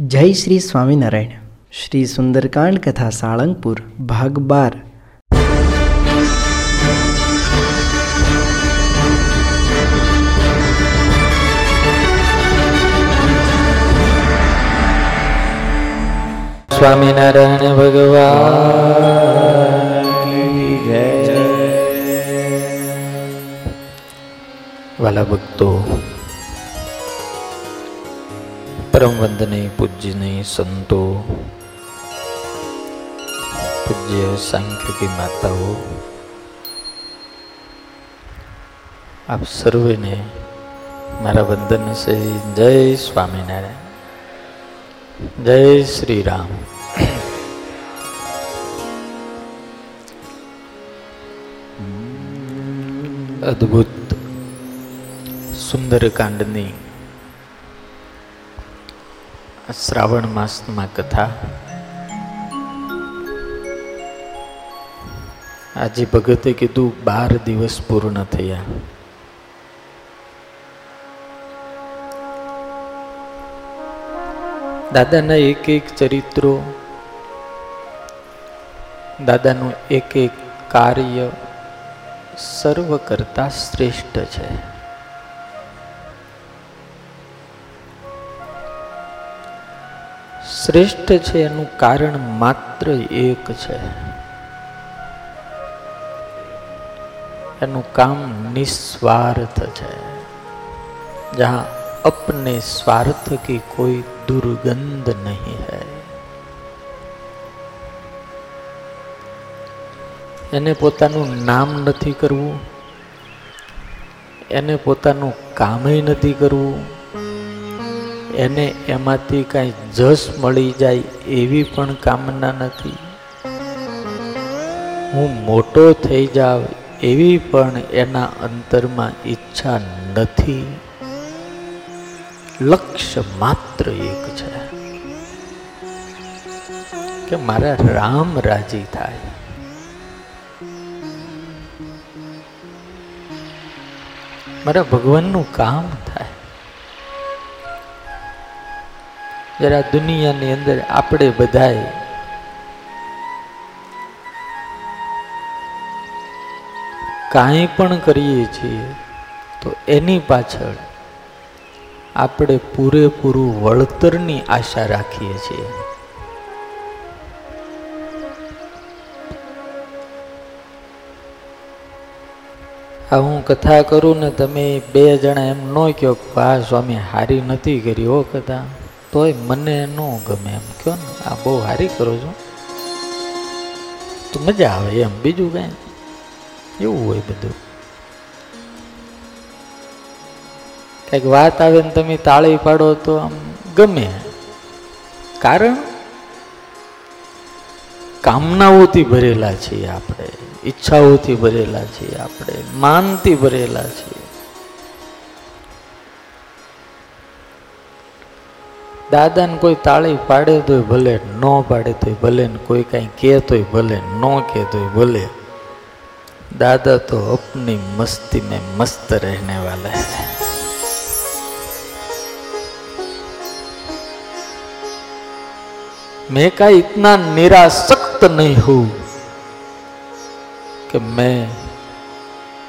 જય શ્રી સ્વામિનારાયણ. શ્રી સુંદરકાંડ કથા સાળંગપુર ભાગ બાર. સ્વામિનારાયણ ભગવાન. વાલા ભક્તો પરમ વંદનીય પૂજ્યનીય સંતો પૂજ્ય સાંખ્યકી માતાઓ આપ સર્વેને મારા વંદન છે જય સ્વામિનારાયણ જય શ્રી રામ અદ્ભુત સુંદરકાંડની શ્રાવણ માસમાં કથા. આજે ભગતે કીધું બાર દિવસ પૂર્ણ થયા. દાદાના એક એક ચરિત્રો, દાદાનું એક એક કાર્ય સર્વ કરતા શ્રેષ્ઠ છે. શ્રેષ્ઠ છે એનું કારણ માત્ર એક છે. એનું કામ નિસ્વાર્થ છે. જ્યાં અપને સ્વાર્થ કી કોઈ દુર્ગંધ નહીં હૈ. એને પોતાનું નામ નથી કરવું. એને પોતાનું કામય નથી કરવું. એને એમાંથી કાંઈ જસ મળી જાય એવી પણ કામના નથી. હું મોટો થઈ જાવ એવી પણ એના અંતરમાં ઈચ્છા નથી. લક્ષ્ય માત્ર એક છે. કે મારા રામ રાજી થાય. મારા ભગવાનનું કામ થાય. જરા દુનિયાની અંદર આપણે બધાએ કાંઈ પણ કરીએ છીએ, તો એની પાછળ આપણે પૂરેપૂરું વળતરની આશા રાખીએ છીએ. આ હું કથા કરું ને તમે બે જણા એમ ન કહો કે આ સ્વામી, હારી નથી કરી હો કથા. તોય મને ન ગમે એમ. કહો ને? આ બહુ હારી કરો છો. તો મજા આવે એમ. બીજું કાંઈ? એવું હોય બધું. કંઈક વાત આવે ને તમે તાળી પાડો તો આમ ગમે. કારણ? કામનાઓથી ભરેલા છીએ આપણે. ઈચ્છાઓથી ભરેલા છીએ આપણે. માનથી ભરેલા છીએ. દાદાને કોઈ તાળી પાડે તોય ભલે ન પાડે તોય ભલે ને કોઈ કાંઈ કહે તોય ભલે ન કહે તોય ભલે દાદા તો અપની મસ્તી મેં મસ્ત રહેને વાલા હૈ मैं का इतना निरासक्त नहीं हूँ કે મેં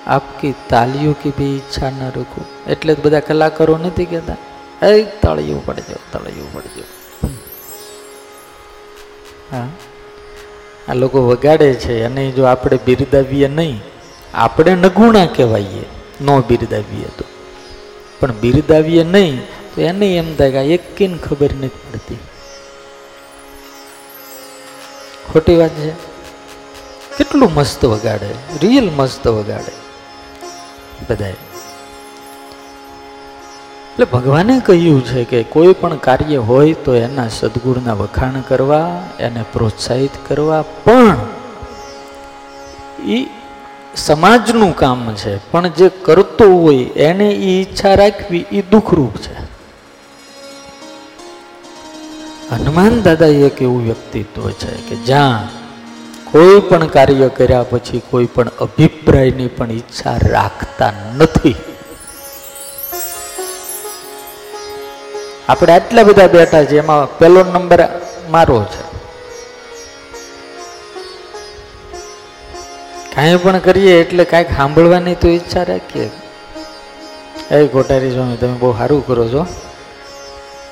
આપકી તાલીઓ કી ભી ઈચ્છા ન રખું એટલે બધા કલાકારો નથી કહેતા એ તળિયું પડજો તળિયું પડજો હા આ લોકો વગાડે છે અને જો આપણે બિરદાવીએ નહીં આપણે નગુણા કહેવાઈએ ન બિરદાવીએ તો પણ બિરદાવીએ નહીં તો એને એમ થાય કે એક કિન ખબર નથી પડતી ખોટી વાત છે કેટલું મસ્ત વગાડે રિયલ મસ્ત વગાડે બધાએ એટલે ભગવાને કહ્યું છે કે કોઈ પણ કાર્ય હોય તો એના સદગુણના વખાણ કરવા, એને પ્રોત્સાહિત કરવા. પણ એ સમાજનું કામ છે. પણ જે કરતો હોય એને એ ઈચ્છા રાખવી એ દુઃખરૂપ છે. હનુમાન દાદા એક એવું વ્યક્તિત્વ છે કે જ્યાં કોઈ પણ કાર્ય કર્યા પછી કોઈ પણ અભિપ્રાયની પણ ઈચ્છા રાખતા નથી. આપણે આટલા બધા બેઠા છે એમાં પહેલો નંબર મારો છે. કાંઈ પણ કરીએ એટલે કાંઈક સાંભળવાની તો ઈચ્છા રાખીએ. એ કોટારી સ્વામી, તમે બહુ સારું કરો છો.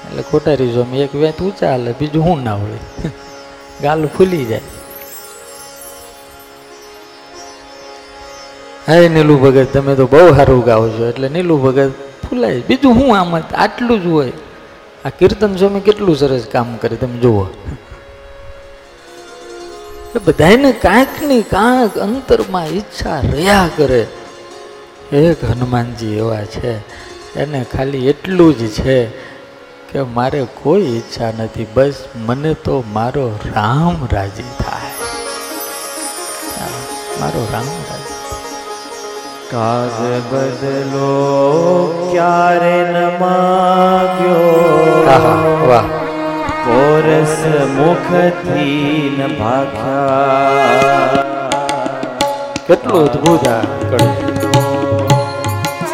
એટલે કોટારી સ્વામી, એક વેત ઊંચા હાલે, બીજું હું ના હોય. ગાલ ફૂલી જાય. હે નીલું ભગત, તમે તો બહુ સારું ગાઓ છો. એટલે નીલું ભગત ફૂલાય. બીજું હું આમ આટલું જ હોય. આ કીર્તન સ્વામી કેટલું સરસ કામ કરે, તમે જુઓ. બધાને કાંઈકની કાંઈક અંતરમાં ઈચ્છા રહ્યા કરે. એક હનુમાનજી એવા છે, એને ખાલી એટલું જ છે કે મારે કોઈ ઈચ્છા નથી, બસ મને તો મારો રામ રાજી થાય. મારો રામ રાજી કાગ બદલો ક્યારે ન માગ્યો? કોરસ મુખથી ન ભાખ્યા કેટલું અદભુત આ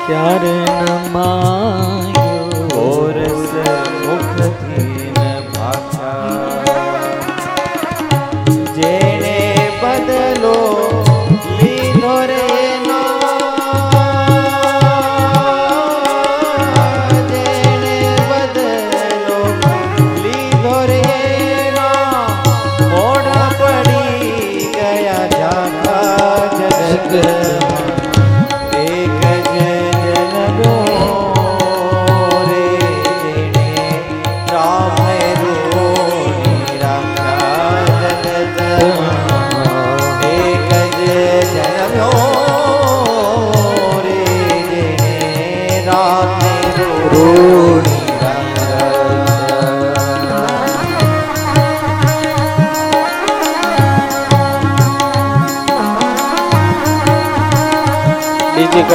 ક્યારે ન માગ્યો?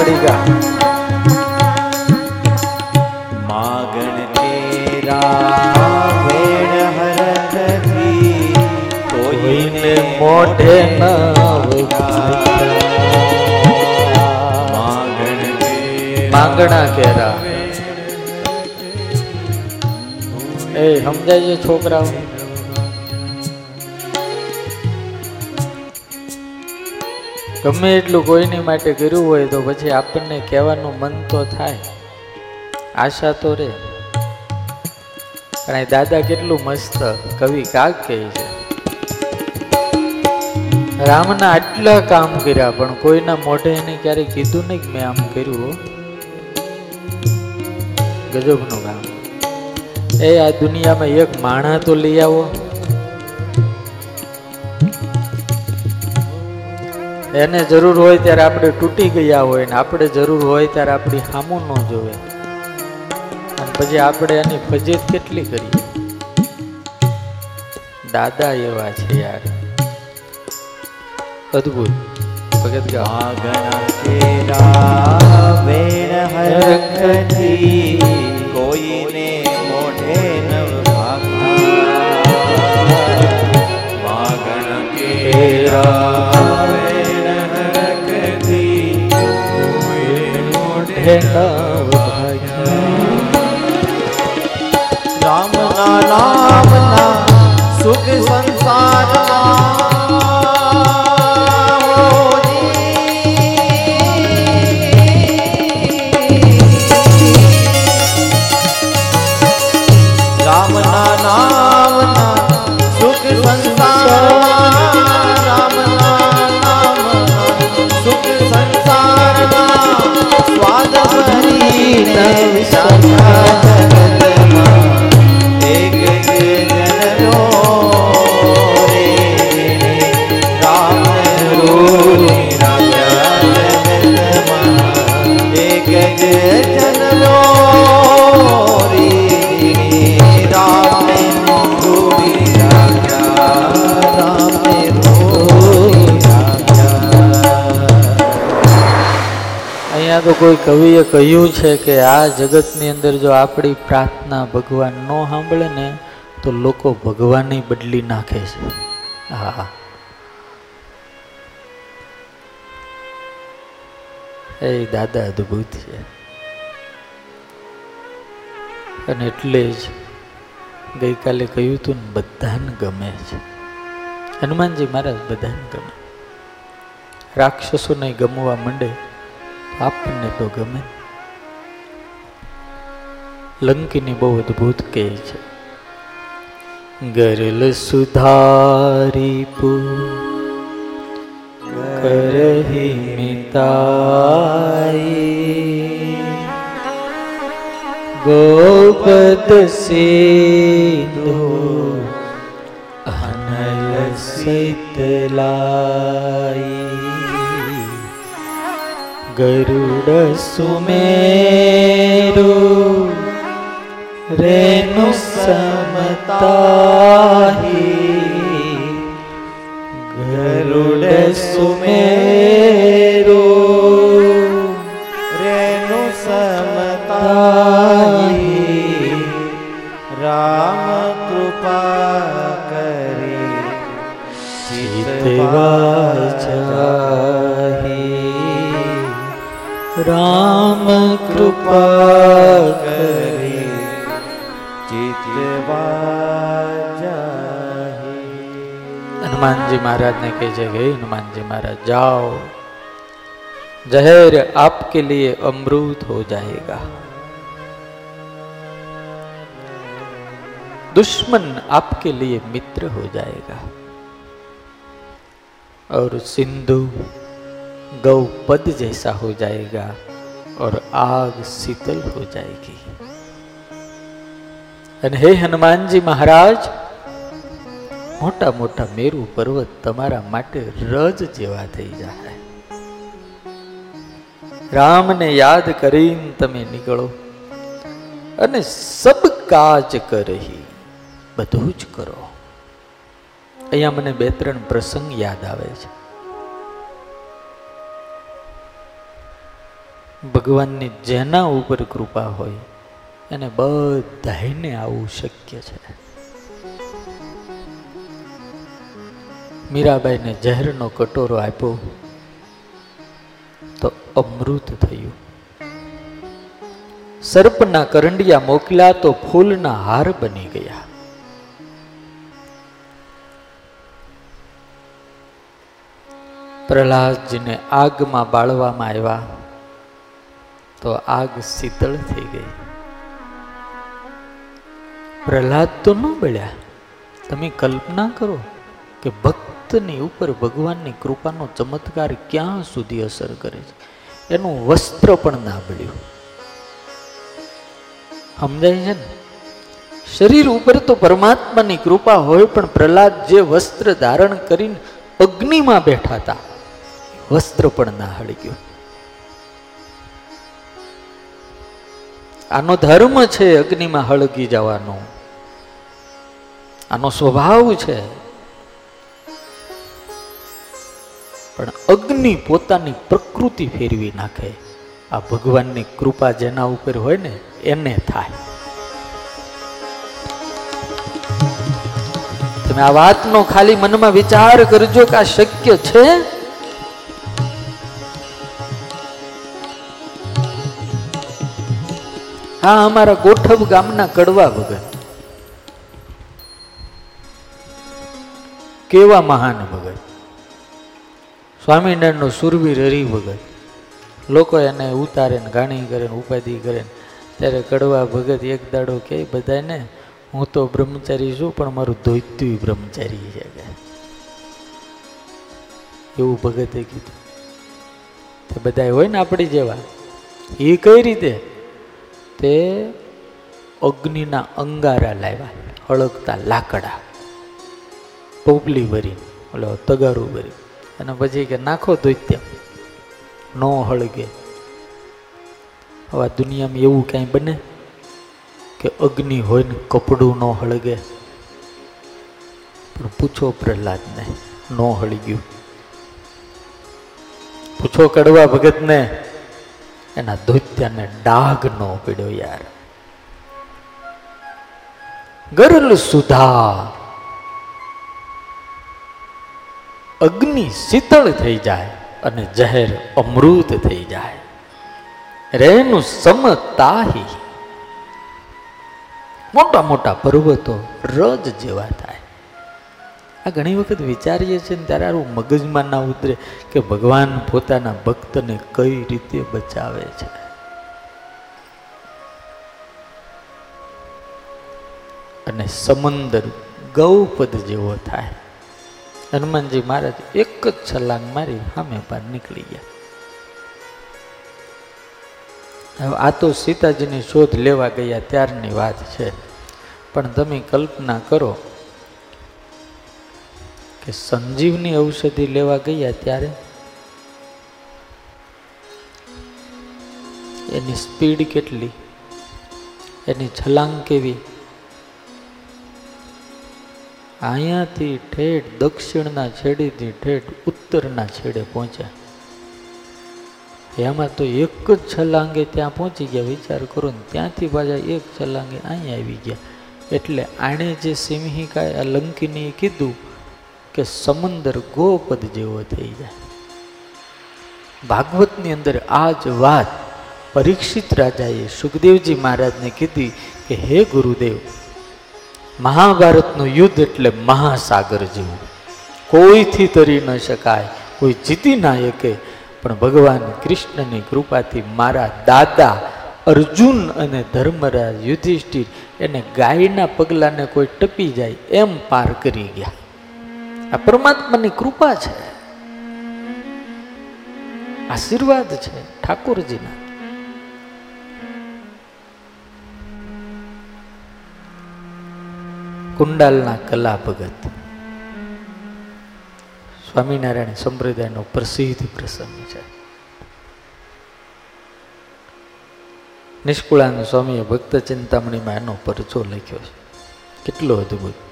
કડી ગા માગણ તેરા વેણ કોઈને મોઢે માંગણા કેરા. એ સમજાય છે છોકરાઓ ગમે એટલું કોઈની માટે કર્યું હોય તો પછી આપણને કહેવાનું મન તો થાય. આશા તો રે. પણ દાદા કેટલું મસ્ત કવિ કાક કહે છે. રામના આટલા કામ કર્યા, પણ કોઈના મોઢે એને ક્યારેય કીધું નહીં કે મેં આમ કર્યું. ગજબનું કામ. એ આ દુનિયામાં એક માણા તો લઈ આવો. એને જરૂર હોય ત્યારે આપણે તૂટી ગયા હોય ને આપણે જરૂર હોય ત્યારે આપણી હામું ન જોવે. અને પછી આપણે એની ફજીત કેટલી કરીએ? દાદા એવા છે યાર. અદભુત. ભગત કોઈને મોઢે નવ ભાખા નવ ભાગ્યા રામના નામના સુખ સંસારમાં Santa Santa અહીંયા તો કોઈ કવિએ કહ્યું છે કે આ જગતની અંદર જો આપણી પ્રાર્થના ભગવાન ન સાંભળે ને, તો લોકો ભગવાનને બદલી નાખે છે. હા એ દાદા અદ્ભુત છે. અને એટલે જ ગઈકાલે કહ્યું હતું ને, બધાને ગમે છે. હનુમાનજી મહારાજ, બધાને ગમે. રાક્ષસોને ગમવા માંડે. તો આપણને તો ગમે. લંકીની બહુ અદભુત કહે છે. ગરલ સુધારી પુ કરહી મિતાઈ ગોપદ સિંધુ અનલ શીતલાઈ ગરુડ સુમેરુ રેનુ સમતાહી. ગરુડ સુમેરુ हनुमान जी महाराज ने कह जगह हनुमान जी महाराज, जाओ। जहर आपके लिए अमृत हो जाएगा। दुश्मन आपके लिए मित्र हो जाएगा। और सिंधु गौपद जैसा हो जाएगा। और आग शीतल हो जाएगी અને હે હનુમાનજી મહારાજ મોટા મોટા મેરુ પર્વત તમારા માટે રજ જેવા થઈ જાય રામને યાદ કરીને તમે નીકળો અને સબ કાજ કરહી બધું જ કરો અહીંયા મને બે ત્રણ પ્રસંગ યાદ આવે છે ભગવાનની જેના ઉપર કૃપા હોય, એને બધાને આવું શક્ય છે. મીરાબાઈને ઝેરનો કટોરો આપ્યો, તો અમૃત થયું. સર્પના કરંડિયા મોકલ્યા તો ફૂલના હાર બની ગયા. પ્રહલાદજીને આગમાં બાળવામાં આવ્યા. તો આગ શીતળ થઈ ગઈ. પ્રહલાદ તો ન બળ્યા. તમે કલ્પના કરો કે ભક્તની ઉપર ભગવાનની કૃપાનો ચમત્કાર ક્યાં સુધી અસર કરે છે? એનું વસ્ત્ર પણ ના બળ્યું. સમજાય છે ને? શરીર ઉપર તો પરમાત્માની કૃપા હોય, પણ પ્રહલાદ જે વસ્ત્ર ધારણ કરીને અગ્નિમાં બેઠા હતા વસ્ત્ર પણ ના હળી આનો ધર્મ છે અગ્નિમાં હળગી જવાનો. આનો સ્વભાવ છે. પણ અગ્નિ પોતાની પ્રકૃતિ ફેરવી નાખે. આ ભગવાનની કૃપા જેના ઉપર હોય ને, એને થાય. તમે આ વાતનો ખાલી મનમાં વિચાર કરજો કે આ શક્ય છે? હા, અમારા ગોઠવ ગામના કડવા ભગત. કેવા મહાન ભગત. સ્વામિનારાયણનો સુરવીર હરિ ભગત. લોકો એને ઉતારે ગાણી કરે ને ઉપાધિ કરે ને ત્યારે કડવા ભગત એક દાડો કે બધાને હું તો બ્રહ્મચારી છું, પણ મારું ધોત્યું બ્રહ્મચારી છે. એવું ભગતે કીધું. તે બધા હોય ને આપણી જેવા. એ કઈ રીતે? તે અગ્નિના અંગારા લાવ્યા, હળગતા લાકડા પોપલી ભરી, ઓલો તગારું ભરી અને પછી કે નાખો દૈત્ય ન હળગે. હવે દુનિયામાં એવું કાંઈ બને કે અગ્નિ હોય ને કપડું ન હળગે. પણ પૂછો પ્રહલાદને, ન હળગ્યું. ગયું પૂછો કડવા ભગતને એના દૈત્યને ડાઘ ન પડ્યો યાર. ગરલ સુધા. અગ્નિ શીતળ થઈ જાય અને જહેર અમૃત થઈ જાય. રેનું સમતાહી. મોટા મોટા પર્વતો રજ જેવા થાય. આ ઘણી વખત વિચારીએ છીએ ને ત્યારે આવું મગજમાં ના ઉતરે કે ભગવાન પોતાના ભક્તને કઈ રીતે બચાવે છે. અને સમંદર ગૌપદ જેવો થાય. હનુમાનજી મહારાજ એક જ છલાંગ મારી સામે પાર નીકળી ગયા. આ તો સીતાજીની શોધ લેવા ગયા ત્યારની વાત છે. પણ તમે કલ્પના કરો કે સંજીવની ઔષધિ લેવા ગયા ત્યારે એની સ્પીડ કેટલી? એની છલાંગ કેવી? અહીંયાથી ઠેઠ, દક્ષિણના છેડેથી ઠેઠ, ઉત્તરના છેડે પહોંચ્યા. એમાં તો એક જ છલાંગે ત્યાં પહોંચી ગયા, વિચાર કરો ને, ત્યાંથી પાછા એક છલાંગે અહીંયા આવી ગયા. એટલે આણે જે સિંહિકાએ લંકીની કીધું કે સમંદર ગોપદ જેવો થઈ જાય. ભાગવતની અંદર આ જ વાત પરીક્ષિત રાજાએ સુખદેવજી મહારાજને કીધી કે, હે ગુરુદેવ, મહાભારતનું યુદ્ધ એટલે મહાસાગર જેવું. કોઈથી તરી ન શકાય, કોઈ જીતી ના શકે, પણ ભગવાન કૃષ્ણની કૃપાથી મારા દાદા અર્જુન અને ધર્મરાજ યુધિષ્ઠિર એને ગાયના પગલાને કોઈ ટપી જાય એમ પાર કરી ગયા. આ પરમાત્માની કૃપા છે. આશીર્વાદ છે ઠાકોરજીના. કુંડાલના કલા ભગત. સ્વામિનારાયણ સંપ્રદાયનો પ્રસિદ્ધ પ્રસંગ છે. નિષ્કુળાનંદ સ્વામીએ ભક્ત ચિંતામણીમાં એનો પરચો લખ્યો છે. કેટલો અદ્ભુત.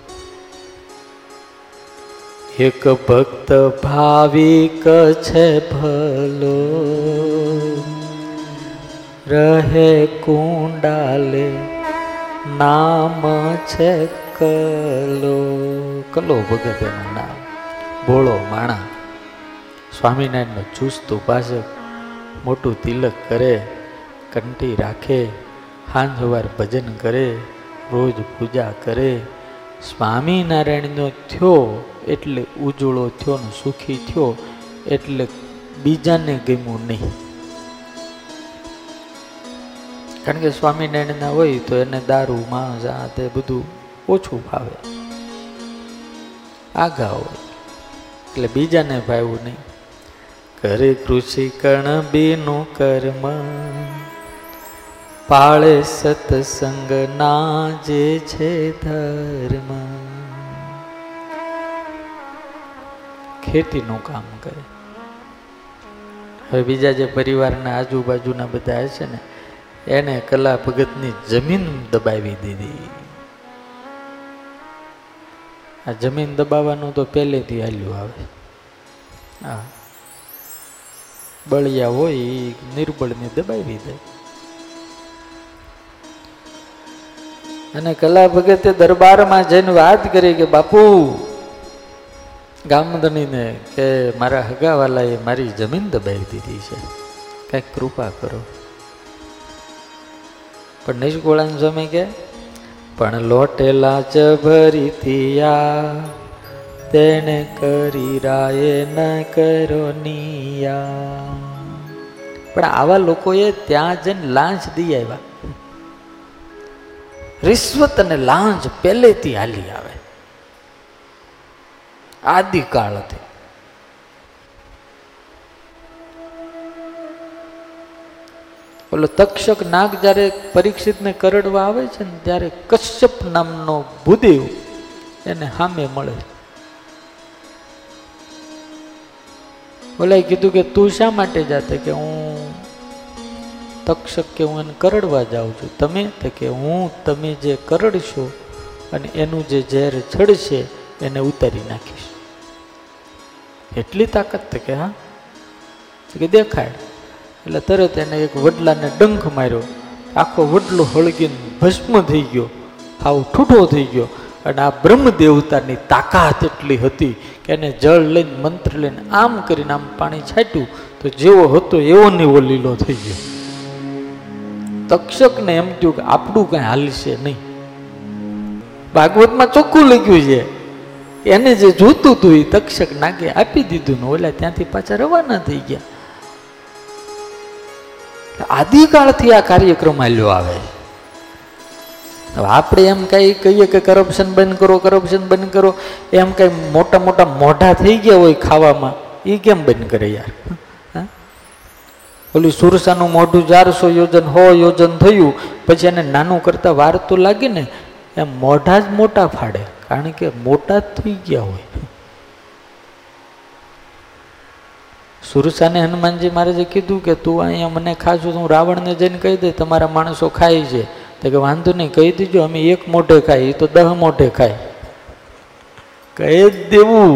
એક ભક્ત ભાવિક છે ભલો. રહે કુંડાલે, નામ છે કલો. કલો ભગત એનું નામ. ભોળો માણા. સ્વામિનારાયણનો ચુસ્ત ઉપાસક મોટું તિલક કરે કંઠી રાખે હાંજ સવાર ભજન કરે, રોજ પૂજા કરે. સ્વામિનારાયણનો થયો એટલે ઉજળો થયો ને સુખી થયો, એટલે બીજાને ગમ્યું નહીં. કારણ કે સ્વામિનારાયણના હોય તો એને દારૂ, માંસ, આ તે બધું ઓછું ભાવે. આગા હોય, એટલે બીજાને ભાવ્યું નહીં. કરે કૃષિ કણ બેનું કર્મ, પાળે સત્સંગ ના જે છે ધર્મ. ખેતીનું કામ કરે. હવે બીજા જે પરિવારના આજુબાજુના બધા છે ને, એને કલા ભગતની જમીન દબાવી દીધી. આ જમીન દબાવવાનું તો પહેલેથી હાલ્યું આવે. હા. બળિયા હોય એ નિર્બળને દબાવી દે. અને કલા ભગતે દરબારમાં જઈને વાત કરી કે, બાપુ ગામધણીને કે મારા હગાવાલાએ મારી જમીન દબાવી દીધી છે. કંઈક કૃપા કરો. પણ નિષ્ગોળાન સ્વામી કે પણ લોટેલા જ ભરી તિયા તેને કરી રાયે ન કરો નિયા. પણ આવા લોકોએ ત્યાં જઈને લાંચ દઈ આવ્યા. રિશ્વત અને લાંચ પહેલેથી હાલી આવે. આદિકાળથી ઓલો તક્ષક નાગ જ્યારે પરીક્ષિતને કરડવા આવે છે ને, ત્યારે કશ્યપ નામનો ભૂદેવ એને સામે મળે. ઓલાએ કીધું કે, તું શા માટે જાતે કે હું તક્ષક કે હું એને કરડવા જાઉં છું? તમે? કે, હું તમે જે કરડશો અને એનું જે ઝેર છડશે એને ઉતારી નાખીશ. એટલી તાકાત કે, હા? કે દેખાય એટલે તરત એને એક વડલાને ડંખ માર્યો. આખો વડલો હળગીને ભસ્મ થઈ ગયો. હાવ ઠૂઠો થઈ ગયો. અને આ બ્રહ્મ દેવતાની તાકાત એટલી હતી કે એને જળ લઈને, મંત્ર લઈને, આમ કરીને આમ પાણી છાંટ્યું. તો જેવો હતો એવો ને એવો લીલો થઈ ગયો. તક્ષકને એમ થયું કે આપણું કાંઈ હાલશે નહીં. ભાગવતમાં ચોખ્ખું લખ્યું છે. એને જે જોતું હતું એ તક્ષક નાગે આપી દીધું ને ઓલા ત્યાંથી પાછા રવાના થઈ ગયા. આદિકાળથી આ કાર્યક્રમ હાલ્યો આવે. આપણે એમ કઈ કહીએ કે કરપ્શન બંધ કરો કરપ્શન બંધ કરો. એમ કઈ મોટા મોટા મોઢા થઈ ગયા હોય ખાવામાં. એ કેમ બંધ કરે યાર? ઓલી સુરસાનું મોઢું ચારસો યોજન, હો યોજન થયું. પછી એને નાનું કરતા વાર તો લાગે ને. એમ મોઢા જ મોટા ફાડે. કારણ કે મોટા થઈ ગયા હોય. સુરસાને હનુમાનજી મહારાજે કીધું કે તું અહીંયા મને ખાશું તો હું રાવણને જઈને કહી દે, તમારા માણસો ખાય છે. તો કે વાંધો નહીં, કહી દીજો, અમે એક મોઢે ખાય એ તો દહ મોઢે ખાય. કહી જ દેવું.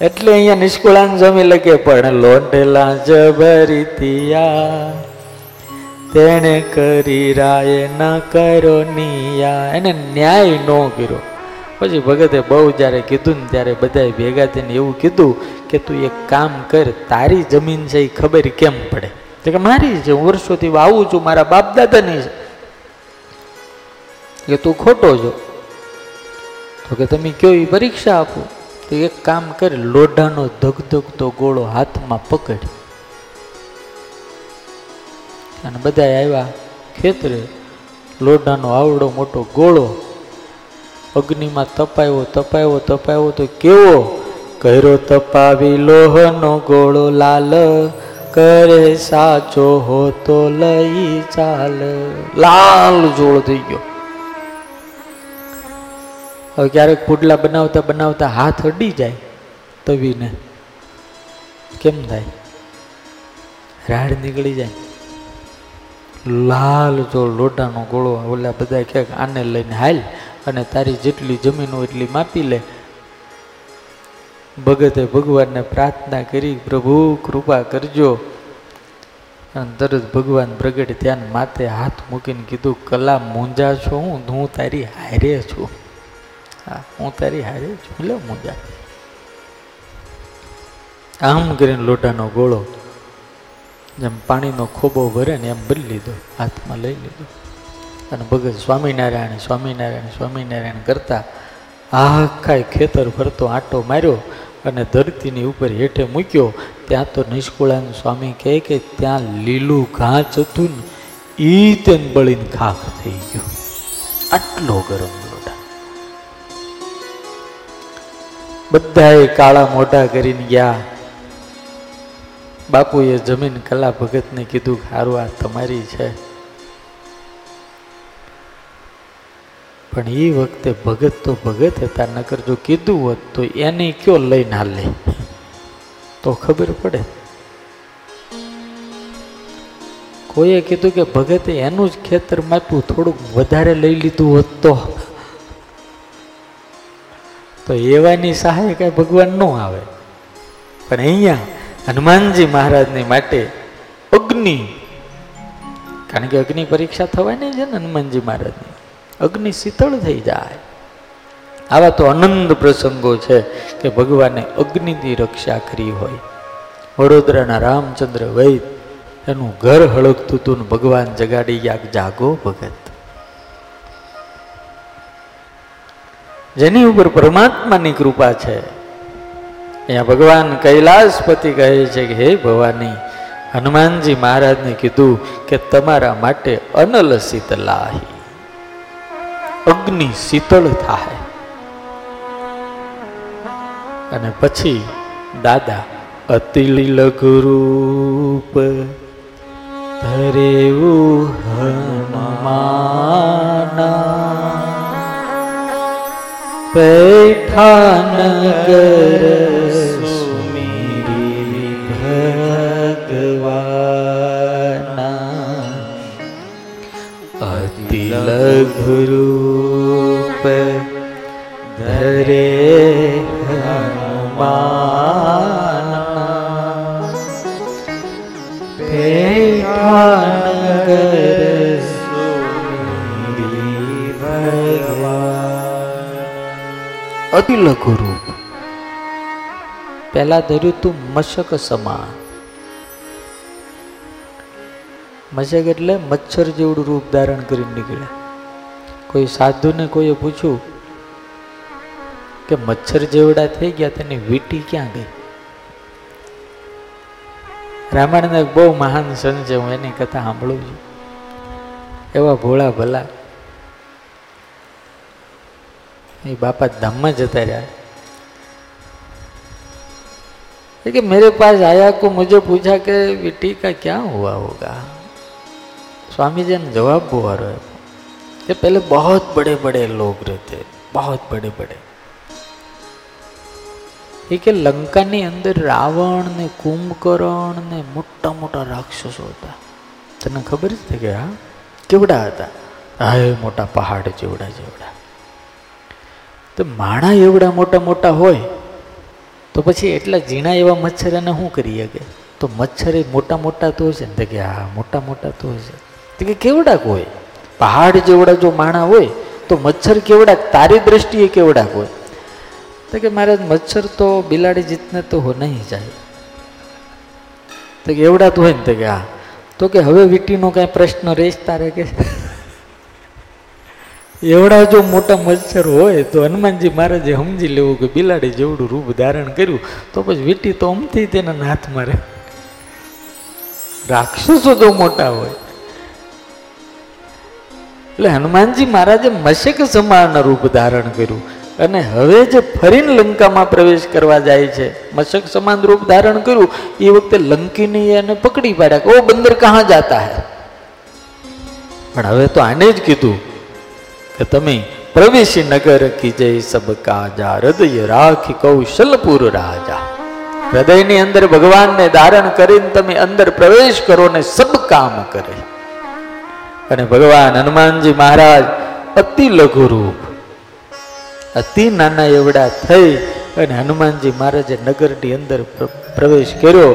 એટલે અહીંયા નિષ્કુળાન જમી લખે, પણ લોંઢેલા જબરીતિયા તેણે કરી રાય ન કરો નિયા. એને ન્યાય ન કર્યો. પછી ભગતે બહુ જ્યારે કીધું ને ત્યારે બધાએ ભેગા થઈને એવું કીધું કે તું એક કામ કર, તારી જમીન છે એ ખબર કેમ પડે? તો કે મારી છે, હું વર્ષોથી આવું છું, મારા બાપ દાદાની છે. કે તું ખોટો છો? તો કે તમે કયો એ પરીક્ષા આપો? તો એક કામ કર, લોઢાનો ધગધગતો ગોળો હાથમાં પકડ. અને બધા આવ્યા ખેતરે. લોઢાનો આવડો મોટો ગોળો અગ્નિમાં તપાયો તપાયો તપાયો તો કેવો? કર્યો તપાવી લોહનો ગોળો લાલ, કરે સાચો હો તો લઈ ચાલ. લાલ જોડ થઈ ગયો. હવે ક્યારેક પુડલા બનાવતા બનાવતા હાથ અડી જાય તવીને. કેમ થાય? રાડ નીકળી જાય. લાલ જો લોઢાનો ગોળો ઓલા બધા ક્યાંક આને લઈને હાલ અને તારી જેટલી જમીન હોય એટલી માપી લે. ભગતે ભગવાનને પ્રાર્થના કરી, પ્રભુ, કૃપા કરજો. અને તરત ભગવાન પ્રગટ ધ્યાન માથે હાથ મૂકીને કીધું, કલા મૂંઝા છો હું? હું તારી હારે છું. હા, હું તારી હારે છું? લે મૂંઝા. આમ કરીને લોટાનો ગોળો જેમ પાણીનો ખોબો ભરે ને એમ બદલી લીધો, હાથમાં લઈ લીધો. અને ભગત સ્વામિનારાયણ સ્વામિનારાયણ સ્વામિનારાયણ કરતા આખા ખેતર ફરતો આંટો માર્યો અને ધરતીની ઉપર હેઠે મૂક્યો. ત્યાં તો નિષ્કુળાન સ્વામી કહે કે ત્યાં લીલું ઘાસ હતું ને, ઈ તેન બળીને ખાખ થઈ ગયો. આટલો ગરમ લોટા. બધાએ કાળા મોઢા કરીને ગયા. બાપુએ જમીન કલા ભગતને કીધું હારું, આ તમારી છે. પણ એ વખતે ભગત તો ભગત હતા, નકર જો કીધું હોત તો એને કયો લઈને હાલે? તો ખબર પડે. કોઈએ કીધું કે ભગતે એનું જ ખેતર માપ્યું, થોડુંક વધારે લઈ લીધું હોત તો. તો એવાની સહાય કઈ ભગવાન ન આવે. પણ અહીંયા હનુમાનજી મહારાજની માટે અગ્નિ, કારણ કે અગ્નિ પરીક્ષા થવાની છે ને હનુમાનજી મહારાજની, અગ્નિ શીતળ થઈ જાય. આવા તો આનંદ પ્રસંગો છે કે ભગવાને અગ્નિની રક્ષા કરી હોય. વડોદરાના રામચંદ્ર વૈદ, એનું ઘર હળગતું હતું ને ભગવાન જગાડી ગયા જાગો ભગત. જેની ઉપર પરમાત્માની કૃપા છે. અહીંયા ભગવાન કૈલાસપતિ કહે છે કે, હે ભવાની, હનુમાનજી મહારાજને કીધું કે તમારા માટે અનલ શીતલાહી. અગ્નિ શીતળ થાય. અને પછી દાદા, અતિ ગુરૂપ ધરેવું હનુમાના. પૈઠાનગર લઘુરૂપ ધરે હનુમાના પૈઠાનગર અતિ લઘુરૂપ પહેલા ધર્યું તું મશક સમાન। મશક એટલે મચ્છર જેવડું રૂપ ધારણ કરીને નીકળે કોઈ સાધુને કોઈએ પૂછ્યું કે મચ્છર જેવડા થઈ ગયા, તેની વીટી ક્યાં ગઈ? રામાયણના એક બહુ મહાન સંત છે, હું એની કથા સાંભળું છું. એવા ભોળા ભલા. એ બાપા ધામમાં જતા રહ્યા. કે, મેરે પાસ આયા કો મુજે પૂછા કે, વીટી કા ક્યાં હુઆ હોગા? स्वामी जी ने जवाब हुआ रहे कि पहले बहुत बड़े बड़े लोग रहते बहुत बड़े बड़े એ કે લંકાની અંદર રાવણ ને કુંભકર્ણ ને મોટા મોટા રાક્ષસો હતા તને ખબર જ છે કે હા કેવડા હતા હા મોટા પહાડ જેવડા જેવડા તો માણા એવડા મોટા મોટા હોય તો પછી એટલા ઝીણા એવા મચ્છર એને શું કરી શકે તો મચ્છર એ મોટા મોટા તો હશે ને તો કે હા મોટા મોટા તો હશે તો કે કેવડાક હોય? પહાડ જેવડા જો માણા હોય, તો મચ્છર કેવડાક? તારી દ્રષ્ટિએ કેવડાક હોય? તો કે મારે મચ્છર તો બિલાડી જીતને તો હો નહીં જાય. તો કે એવડા તો હોય ને તો કે હા. તો કે હવે વીટીનો કાંઈ પ્રશ્ન રહેશ તારે કે? એવડા જો મોટા મચ્છર હોય, તો હનુમાનજી મહારાજે સમજી લેવું કે બિલાડી જેવડું રૂપ ધારણ કર્યું, તો પછી વીટી તો અમથી તેના હાથ મારે. રાક્ષસો જો મોટા હોય. એટલે હનુમાનજી મહારાજે મશક સમાન રૂપ ધારણ કર્યું. અને હવે જે ફરીને લંકામાં પ્રવેશ કરવા જાય છે, મશક સમાન રૂપ ધારણ કર્યું, એ વખતે લંકીની એને પકડી પાડ્યા કે, ઓ બંદર, કહા જાતા હે? પણ હવે તો આને જ કીધું કે, તમે પ્રવેશી નગર કી જય સબ કાજા, હૃદય રાખી કૌશલપુર રાજા. હૃદયની અંદર ભગવાનને ધારણ કરીને તમે અંદર પ્રવેશ કરો ને સબ કામ કરે. અને ભગવાન હનુમાનજી મહારાજ અતિ લઘુ રૂપ અતિ નાના એવડા થઈ અને હનુમાનજી મહારાજે નગરની અંદર પ્રવેશ કર્યો.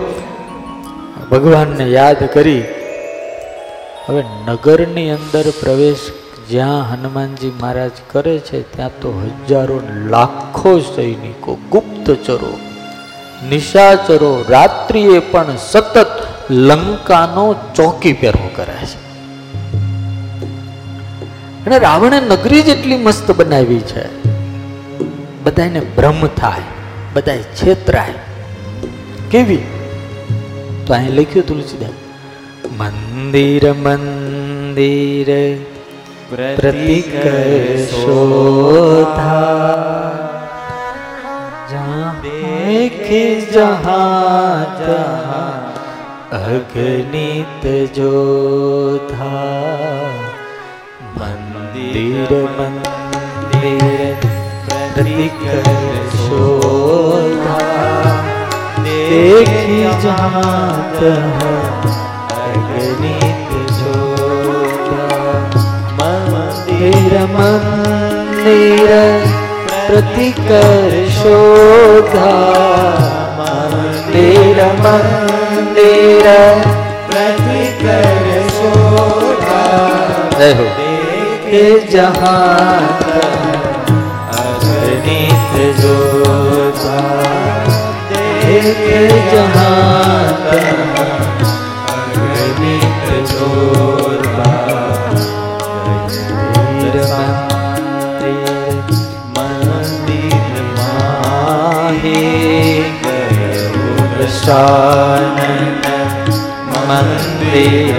ભગવાનને યાદ કરી, હવે નગરની અંદર પ્રવેશ જ્યાં હનુમાનજી મહારાજ કરે છે, ત્યાં તો હજારો લાખો સૈનિકો, ગુપ્તચરો, નિશાચરો રાત્રિએ પણ સતત લંકાનો ચોકી પહેરો કરે છે. અને રાવણે નગરી જેટલી મસ્ત બનાવી છે બધાને ભ્રમ થાય બધા છેતરાય. કેવી? તો અહીં લખ્યું તુલસીદાસ, મંદિર મંદિર, પ્રતિક દેખે જહાં જહાં અગણિત જોધા. મંદિર મંદિર પ્રતિક શોધા દેખી જહાં જહાં અગણિત જોધા મંદિર મંદિર પ્રતિકર શોધા મંદિર મંદિર પ્રતિકર શોધા દેખે જહાં અગણિત જોધા દેખે જહાં અગણિત જોધા મંદિર શાનન મંદિર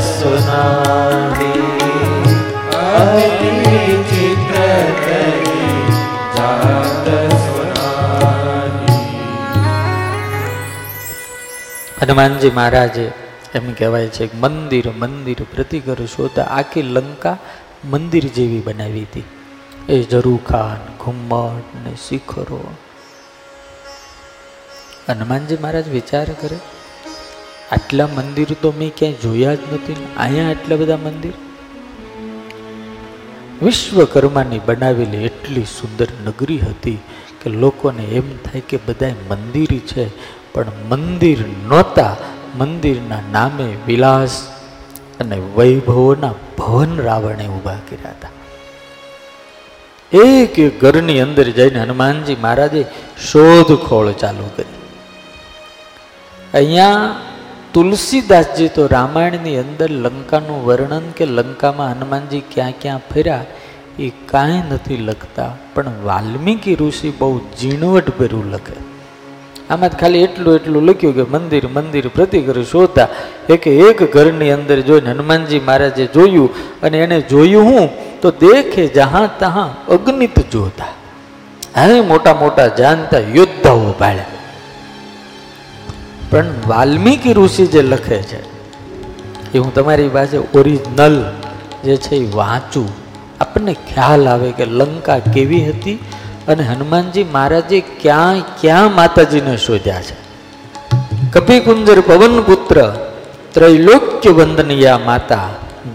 સુનાહી અતિ વિચિત્ર જાત હનુમાનજી મહારાજે એમ કહેવાય છે કે મંદિર મંદિર પ્રતિકર શોધા આખી લંકા મંદિર જેવી બનાવી હતી. એ ઝરૂખાન ઘુમ્મટ ને શિખરો હનુમાનજી મહારાજ વિચાર કરે, આટલા મંદિર તો મેં ક્યાંય જોયા જ નથી. અહીંયા આટલા બધા મંદિર? વિશ્વકર્માની બનાવેલી એટલી સુંદર નગરી હતી કે લોકોને એમ થાય કે બધા મંદિર છે, પણ મંદિર નહોતા. મંદિરના નામે વિલાસ અને વૈભવોના ભવન રાવણે ઊભા કર્યા હતા. એક ઘરની અંદર જઈને હનુમાનજી મહારાજે શોધખોળ ચાલુ કરી. અહીંયા તુલસીદાસજી તો રામાયણની અંદર લંકાનું વર્ણન કે લંકામાં હનુમાનજી ક્યાં ક્યાં ફર્યા, એ કાંઈ નથી લખતા. પણ વાલ્મીકી ઋષિ બહુ ઝીણવટભર્યું લખે. આમાં ખાલી એટલું એટલું લખ્યું કે મંદિર મંદિર પ્રતિઘર શોધતા. એક એક ઘરની અંદર જોઈને હનુમાનજી મહારાજે જોયું અને એને જોયું હું, તો દેખે જહાં તહાં અગ્નિત જોતા. હવે મોટા મોટા જાણતા યોદ્ધાઓ બાળ્યા પણ વાલ્મીકી ઋષિ જે લખે છે, એ હું તમારી પાસે ઓરિજિનલ જે છે એ વાંચું. આપણને ખ્યાલ આવે કે લંકા કેવી હતી અને હનુમાનજી મહારાજે ક્યાં ક્યાં માતાજીને શોધ્યા છે? કપિકુંજર પવન પુત્ર ત્રૈલોક્ય વંદનીયા માતા,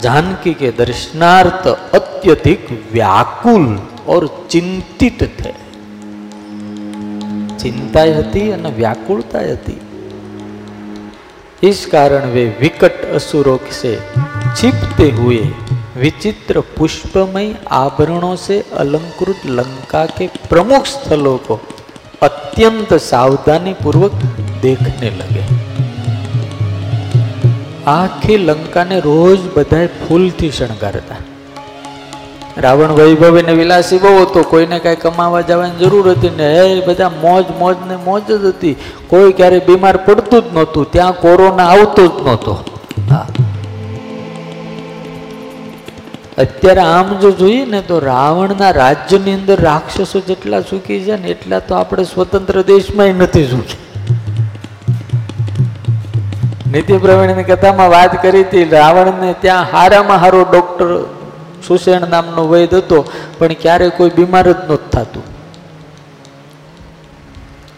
જાનકી કે દર્શનાર્થ અત્યધિક વ્યાકુલ ઓર ચિંતિત થે ચિંતાય હતી અને વ્યાકુળતા હતી. इस कारण वे विकट असुरों से छिपते हुए विचित्र पुष्पमय आभरणों से अलंकृत लंका के प्रमुख स्थलों को अत्यंत सावधानी पूर्वक देखने लगे આખી લંકાને રોજ બધાય ફૂલથી શણગારતા રાવણ વૈભવી ને વિલાસી બહુ હતો, કોઈને કાંઈ કમાવા જવાની જરૂર હતી ને, એ બધા મોજ મોજ ને મોજ જ હતી. કોઈ ક્યારે બીમાર પડતું જ નહોતું, ત્યાં કોરોના આવતો જ નહોતો. અત્યારે આમ જો જોઈએ ને તો રાવણના રાજ્યની અંદર રાક્ષસો જેટલા સુખી છે ને, એટલા તો આપણે સ્વતંત્ર દેશમાં નથી સુખી નીતિ પ્રવીણની કથામાં વાત કરી હતી, રાવણને ત્યાં હારામાં હારો ડોક્ટર સુષેણ નામનો વૈદ હતો, પણ ક્યારે કોઈ બીમાર જ નહોતું થતું.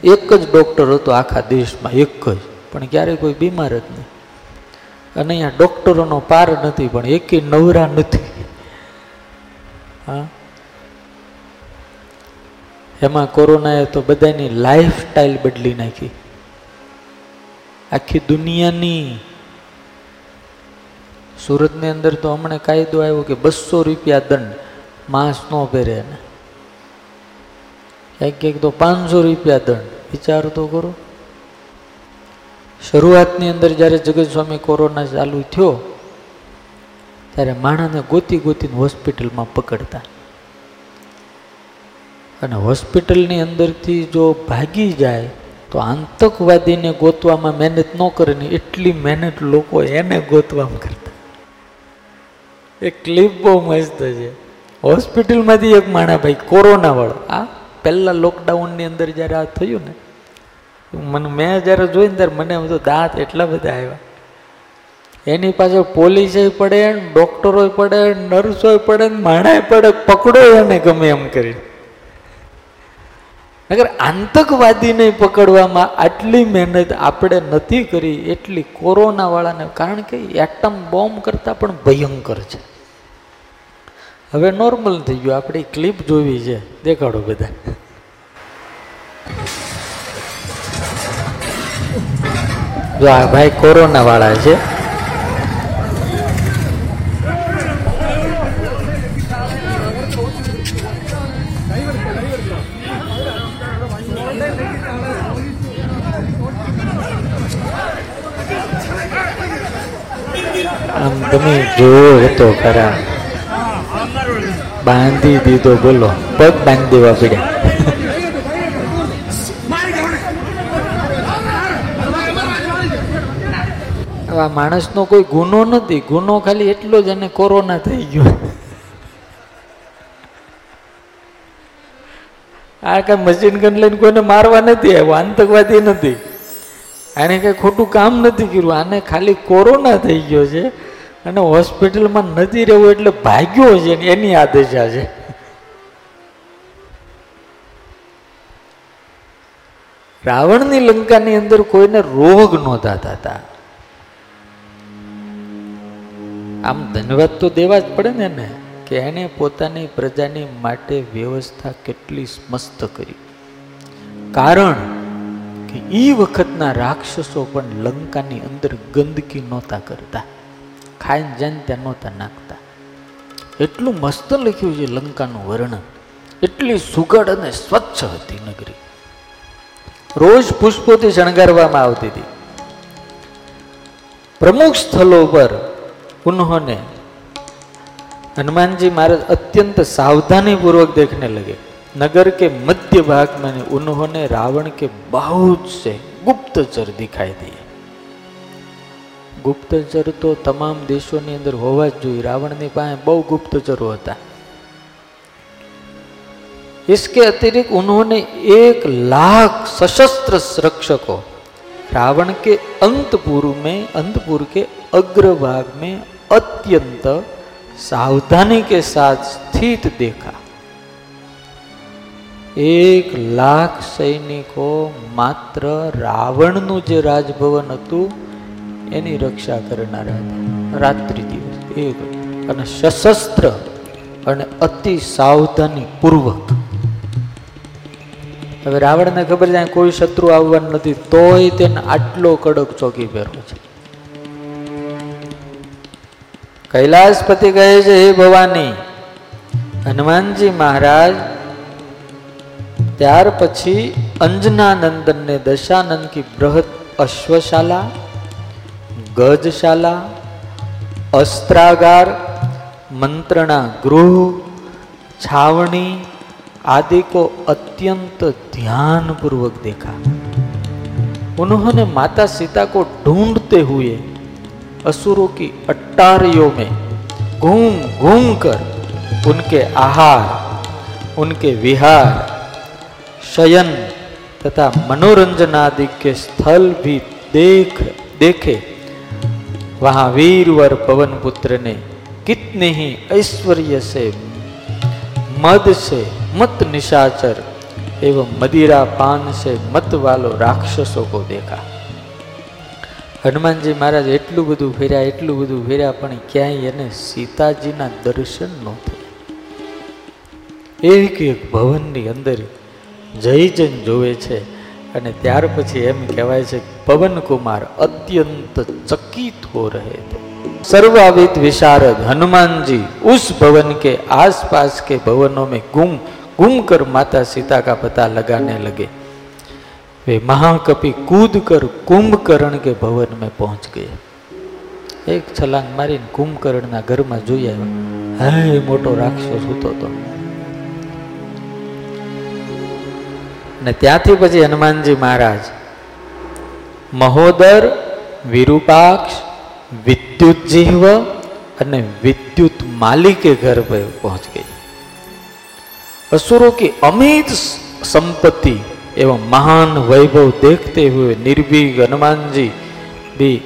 એક જ ડોક્ટર હતો આખા દેશમાં, એક જ, પણ ક્યારે કોઈ બીમાર જ નહીં. અને અહીંયા ડોક્ટરોનો પાર નથી, પણ એકે નવરા નથી. હા? એમાં કોરોનાએ તો બધાની લાઈફ સ્ટાઈલ બદલી નાખી. આખી દુનિયાની સુરતની અંદર તો હમણાં કાયદો આવ્યો કે બસો રૂપિયા દંડ, માસ ન પહેરે ને ક્યાંક ક્યાંક તો પાંચસો રૂપિયા દંડ. વિચાર તો કરો. શરૂઆતની અંદર જ્યારે જગત સ્વામી કોરોના ચાલુ થયો, ત્યારે માણાને ગોતી ગોતીને હોસ્પિટલમાં પકડતા. અને હોસ્પિટલની અંદરથી જો ભાગી જાય, તો આતંકવાદીને ગોતવામાં મહેનત ન કરે ને એટલી મહેનત લોકો એને ગોતવામાં કરતા. એ ક્લિપ બહુ મસ્ત છે. હોસ્પિટલમાંથી એક માણા ભાઈ કોરોના વાળો. આ પહેલા લોકડાઉનની અંદર જ્યારે આ થયું ને, મને, મેં જ્યારે જોઈને ત્યારે મને એમ તો દાંત એટલા બધા આવ્યા. એની પાછળ પોલીસે પડે ડોક્ટરો પડે નર્સો પડે, માણાય પડે પકડો એને ગમે એમ કરી અગર આતંકવાદીને પકડવામાં આટલી મહેનત આપણે નથી કરી, એટલી કોરોનાવાળાને કારણ કે એટમ બોમ્બ કરતાં પણ ભયંકર છે. હવે નોર્મલ થઈ ગયું. આપણે ક્લિપ જોવી છે. દેખાડો બધા. જો આ ભાઈ કોરોના વાળા છે. આમ તમે જોયો હતો ખરા. બાંધી દીધો, બોલો. પગ બાંધી દેવા પડ્યા. આવા માણસનો કોઈ ગુનો નથી. ગુનો ખાલી એટલો જ એને કોરોના થઈ ગયો. આ કઈ મશીન ગન લઈને કોઈને મારવા નથી આવ્યો. આતંકવાદી નથી. આને કઈ ખોટું કામ નથી કર્યું. આને ખાલી કોરોના થઈ ગયો છે. અને હોસ્પિટલમાં નથી રહેવું એટલે ભાગ્યો છે એની આ દશા છે. રાવણની લંકાની અંદર કોઈને રોગ નહોતા થતા આમ ધન્યવાદ તો દેવા જ પડે ને એને, કે એને પોતાની પ્રજાની માટે વ્યવસ્થા કેટલી મસ્ત કરી. કારણ કે એ વખતના રાક્ષસો પણ લંકાની અંદર ગંદકી નહોતા કરતા. ખાઈને જઈને ત્યાં નહોતા નાખતા એટલું મસ્ત લખ્યું છે લંકાનું વર્ણન એટલી સુગડ અને સ્વચ્છ હતી નગરી રોજ પુષ્પોથી શણગારવામાં આવતી હતી प्रमुख स्थलों पर उन्होंने हनुमान जी महाराज अत्यंत सावधानी पूर्वक देखने लगे नगर के मध्य भाग में उन्होंने रावण के बहुत से गुप्तचर दिखाई दिए ગુપ્તચર તો તમામ દેશોની અંદર હોવા જ જોઈએ રાવણની પાસે બહુ ગુપ્તચરો હતા इसके अतिरिक्त उन्होंने एक लाख सशस्त्र रक्षकों रावण के अंतपुर में अंतपुर के अग्रभाग में अत्यंत सावधानी के साथ स्थित देखा એક લાખ સૈનિકો માત્ર રાવણનું જે રાજભવન હતું એની રક્ષા કરનારા હતા રાત્રિ દિવસ એક અને સશસ્ત્ર અને અતિ સાવધાની પૂર્વક. હવે રાવણને ખબર છે, કોઈ શત્રુ આવવાનું નથી, તોય તેને આટલો કડક ચોકી પહેરવો છે. કૈલાસપતિ કહે છે, હે ભવાની, હનુમાનજી મહારાજ, ત્યાર પછી અંજનાનંદનને દશાનંદ કી બૃહદ અશ્વશાલા ગજશાલા अस्त्रागार मंत्रणा गृह छावनी आदि को अत्यंत ध्यान पूर्वक देखा उन्होंने माता सीता को ढूंढते हुए असुरों की अट्टारियों में घूम घूम कर उनके आहार उनके विहार शयन तथा मनोरंजन आदि के स्थल भी देख देखे वहां वीरवर पवन पुत्र ने कितने ही ऐश्वर्य से मद से मत निशाचर एवं मदिरा पान से मत वालो राक्षसों को देखा હનુમાનજી મહારાજ એટલું બધું ફેર્યા એટલું બધું ફેર્યા પણ ક્યાંય એને સીતાજીના દર્શન ન થયા એક એક ભવનની અંદર જઈ જઈને જોવે છે અને ત્યાર પછી એમ કહેવાય છે પવનકુમાર અત્યંત ચકિત હો રહે થે વિશારદ હનુમાનજી, ઉસ ભવન કે આસપાસ કે ભવનો में गुम गुम कर माता सीता का पता लगाने लगे वे महाकपि कूद कर कुंभकर्ण के भवन में पहुंच गए એક છલાંગ મારીને કુંભકર્ણના ઘરમાં જોઈ આવ્યો. હે મોટો રાક્ષસ હતો તો. અને ત્યાંથી પછી હનુમાનજી મહારાજ, મહોદર, વિરૂપાક્ષ, વિદ્યુત જીહ્વ અને વિદ્યુત માલિકે ઘર પર ગઈ. અસુરો કે અમિત સંપત્તિ એવા મહાન વૈભવ દેખતે હુએ નિર્ભીક હનુમાનજી બી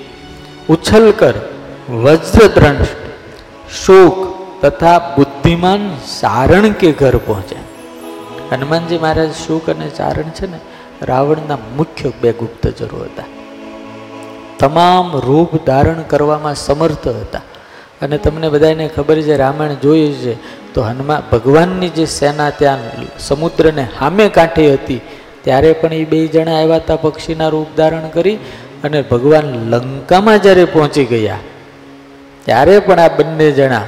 ઉછલકર વજ્રદ્રંશ શોક તથા બુદ્ધિમાન સારણ કે ઘર પહોંચ્યા. હનુમાનજી મહારાજ શુક અને ચારણ છે ને, રાવણના મુખ્ય બે ગુપ્તચરો હતા. તમામ રૂપ ધારણ કરવામાં સમર્થ હતા. અને તમને બધાને ખબર છે, રામાયણ જોઈએ છે, તો હનુમાન ભગવાનની જે સેના ત્યાં સમુદ્રને સામે કાંઠે હતી, ત્યારે પણ એ બે જણા આવ્યા હતા પક્ષીના રૂપ ધારણ કરી અને ભગવાન લંકામાં જ્યારે પહોંચી ગયા, ત્યારે પણ આ બંને જણા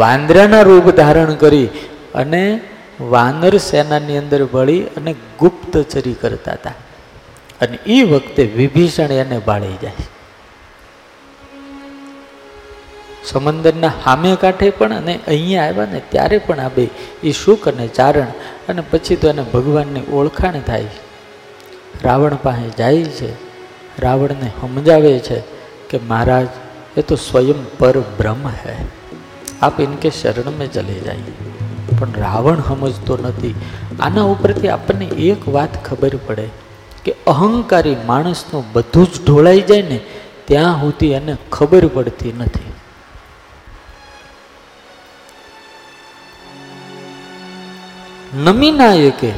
વાંદરાના રૂપ ધારણ કરી અને વાનર સેનાની અંદર વળી અને ગુપ્તચરી કરતા હતા. અને એ વખતે વિભીષણ એને બાળી જાય. સમંદરના હામે કાંઠે પણ અને અહીંયા આવ્યા ને ત્યારે પણ આ બે એ શુક અને ચારણ અને પછી તો એને ભગવાનની ઓળખાણ થાય. રાવણ પાસે જાય છે. રાવણને સમજાવે છે કે મહારાજ, એ તો સ્વયં પર બ્રહ્મ હૈ. આપ ઇનકે શરણ મેં ચલે જાય પણ રાવણ સમજતો નથી. આના ઉપરથી આપણને એક વાત ખબર પડે કે અહંકારી માણસનું બધું જ ઢોળાઈ જાય ને ત્યાં સુધી એને ખબર પડતી નથી. નમી નાયકે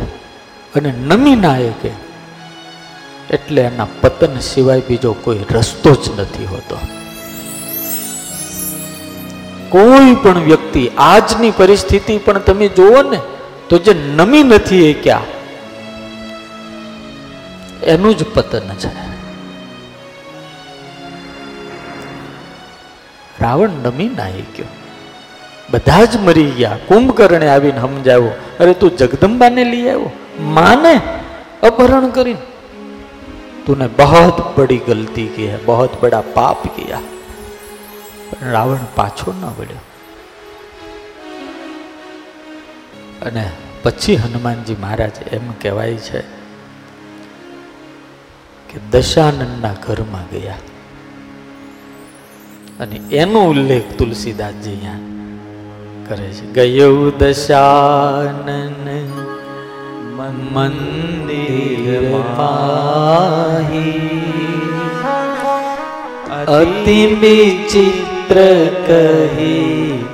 અને નમી નાયકે એટલે એના પતન સિવાય બીજો કોઈ રસ્તો જ નથી હોતો. કોઈ પણ વ્યક્તિ આજની પરિસ્થિતિ પણ તમે જુઓ ને, તો જે નમી નથી એ ક્યાં? એનું જ પતન છે. રાવણ નમી નાહી ગયો. બધા જ મરી ગયા. કુંભકર્ણે આવીને સમજાવો અરે તું જગદંબાને લઈ આવ્યો? માને? અપહરણ કરીને? તુને બહુ બડી ગલતી કી બહુ બડા પાપ કિયા પણ રાવણ પાછો ન વળ્યો. અને પછી હનુમાનજી મહારાજ એમ કહેવાય છે કે દશાનંદના ઘરમાં ગયા. અને એનો ઉલ્લેખ તુલસીદાસજી અહીંયા કરે છે. ગયું દશાનન મંદિર અતિ વિચિત્ર કહી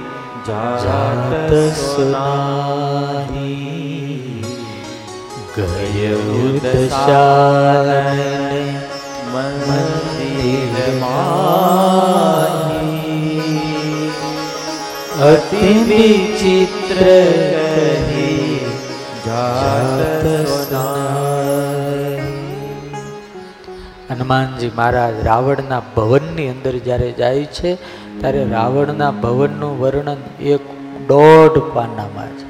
જાત સુનાહી ગયું દશાનન મંદિર અતિ વિચિત્ર કહી જાત હનુમાનજી મહારાજ રાવણના ભવનની અંદર જ્યારે જાય છે ત્યારે રાવણના ભવનનું વર્ણન એક દોઢ પાનામાં છે.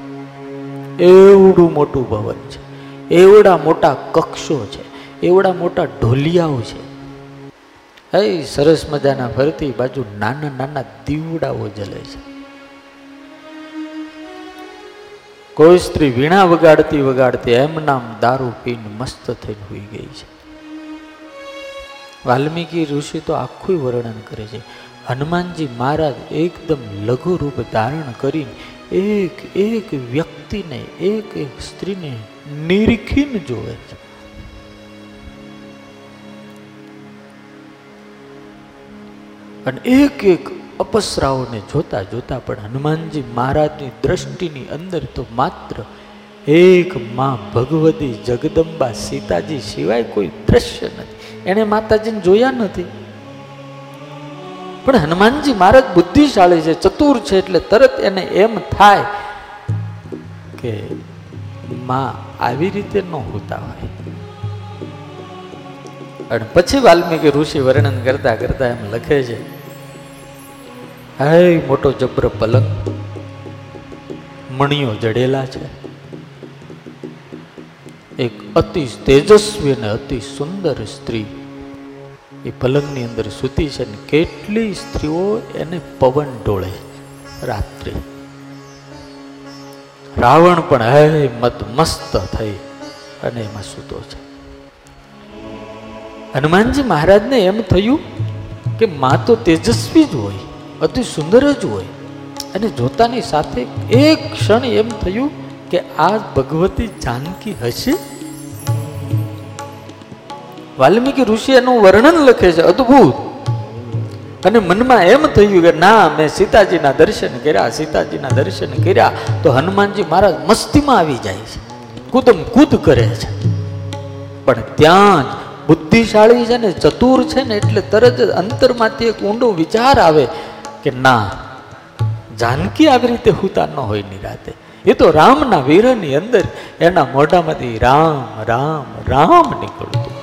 એવડું મોટું ભવન છે. એવડા મોટા કક્ષો છે. એવડા મોટા ઢોલિયાઓ છે. હે સરસ મજાના ફરતી બાજુ નાના નાના દીવડાઓ જલે છે. કોઈ સ્ત્રી વીણા વગાડતી વગાડતી એમ નામ દારૂ પીને મસ્ત થઈને હોઈ ગઈ છે. વાલ્મીકી ઋષિ તો આખું વર્ણન કરે છે. હનુમાનજી મહારાજ એકદમ લઘુ રૂપ ધારણ કરીને એક એક વ્યક્તિને, એક એક સ્ત્રીને નિરીખીન જોવે છે. અને એક એક અપસરાઓને જોતા જોતા પણ હનુમાનજી મહારાજની દ્રષ્ટિની અંદર તો માત્ર એક માં ભગવતી જગદંબા સીતાજી સિવાય કોઈ દ્રશ્ય નથી. એણે માતાજીને જોયા નથી. પણ હનુમાનજી મહારાજ બુદ્ધિશાળી છે, ચતુર છે એટલે તરત એને એમ થાય કે માં આવી રીતે ન હોતા હોય. અને પછી વાલ્મીકી ઋષિ વર્ણન કરતા કરતા એમ લખે છે, હે મોટો જબ્ર પલંગ મણીઓ જડેલા છે. એક અતિ તેજસ્વી અને અતિ સુંદર સ્ત્રી એ પલંગની અંદર સૂતી છે ને કેટલી સ્ત્રીઓ એને પવન ઢોળે રાત્રે. રાવણ પણ હે મસ્ત થઈ અને એમાં સૂતો છે. હનુમાનજી મહારાજને એમ થયું કે માં તો તેજસ્વી જ હોય, અતિ સુંદર જ હોય. અને જોતાની સાથે એક ક્ષણ એમ થયું કે આ ભગવતી જાનકી હશે? વાલ્મીકી ઋષિ એનું વર્ણન લખે છે અદ્ભુત. અને મનમાં એમ થયું કે, ના, મેં સીતાજીના દર્શન કર્યા, સીતાજીના દર્શન કર્યા, તો હનુમાનજી મહારાજ મસ્તીમાં આવી જાય છે. કૂદમ કૂદ કરે છે. પણ ત્યાં જ બુદ્ધિશાળી છે ને, ચતુર છે ને, એટલે તરત જ અંતરમાંથી એક ઊંડો વિચાર આવે કે, ના, જાનકી આવી રીતે હુતા ન હોય નિરાતે એ તો રામના વીરની અંદર એના મોઢામાંથી રામ રામ રામ નીકળતું.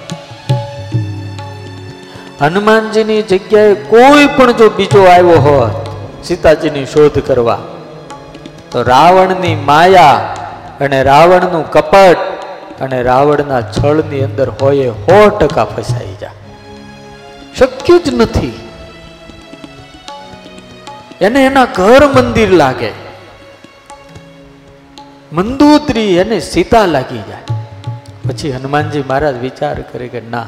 હનુમાનજીની જગ્યાએ કોઈ પણ જો બીજો આવ્યો હોત, સીતાજીની શોધ કરવા, તો રાવણની માયા અને રાવણનું કપટ અને રાવણના છળની અંદર હોય સો ટકા ફસાઈ જા. શક્ય જ નથી. એને એના ઘર મંદિર લાગે. મંદોત્રી એને સીતા લાગી જાય. પછી હનુમાનજી મહારાજ વિચાર કરે કે ના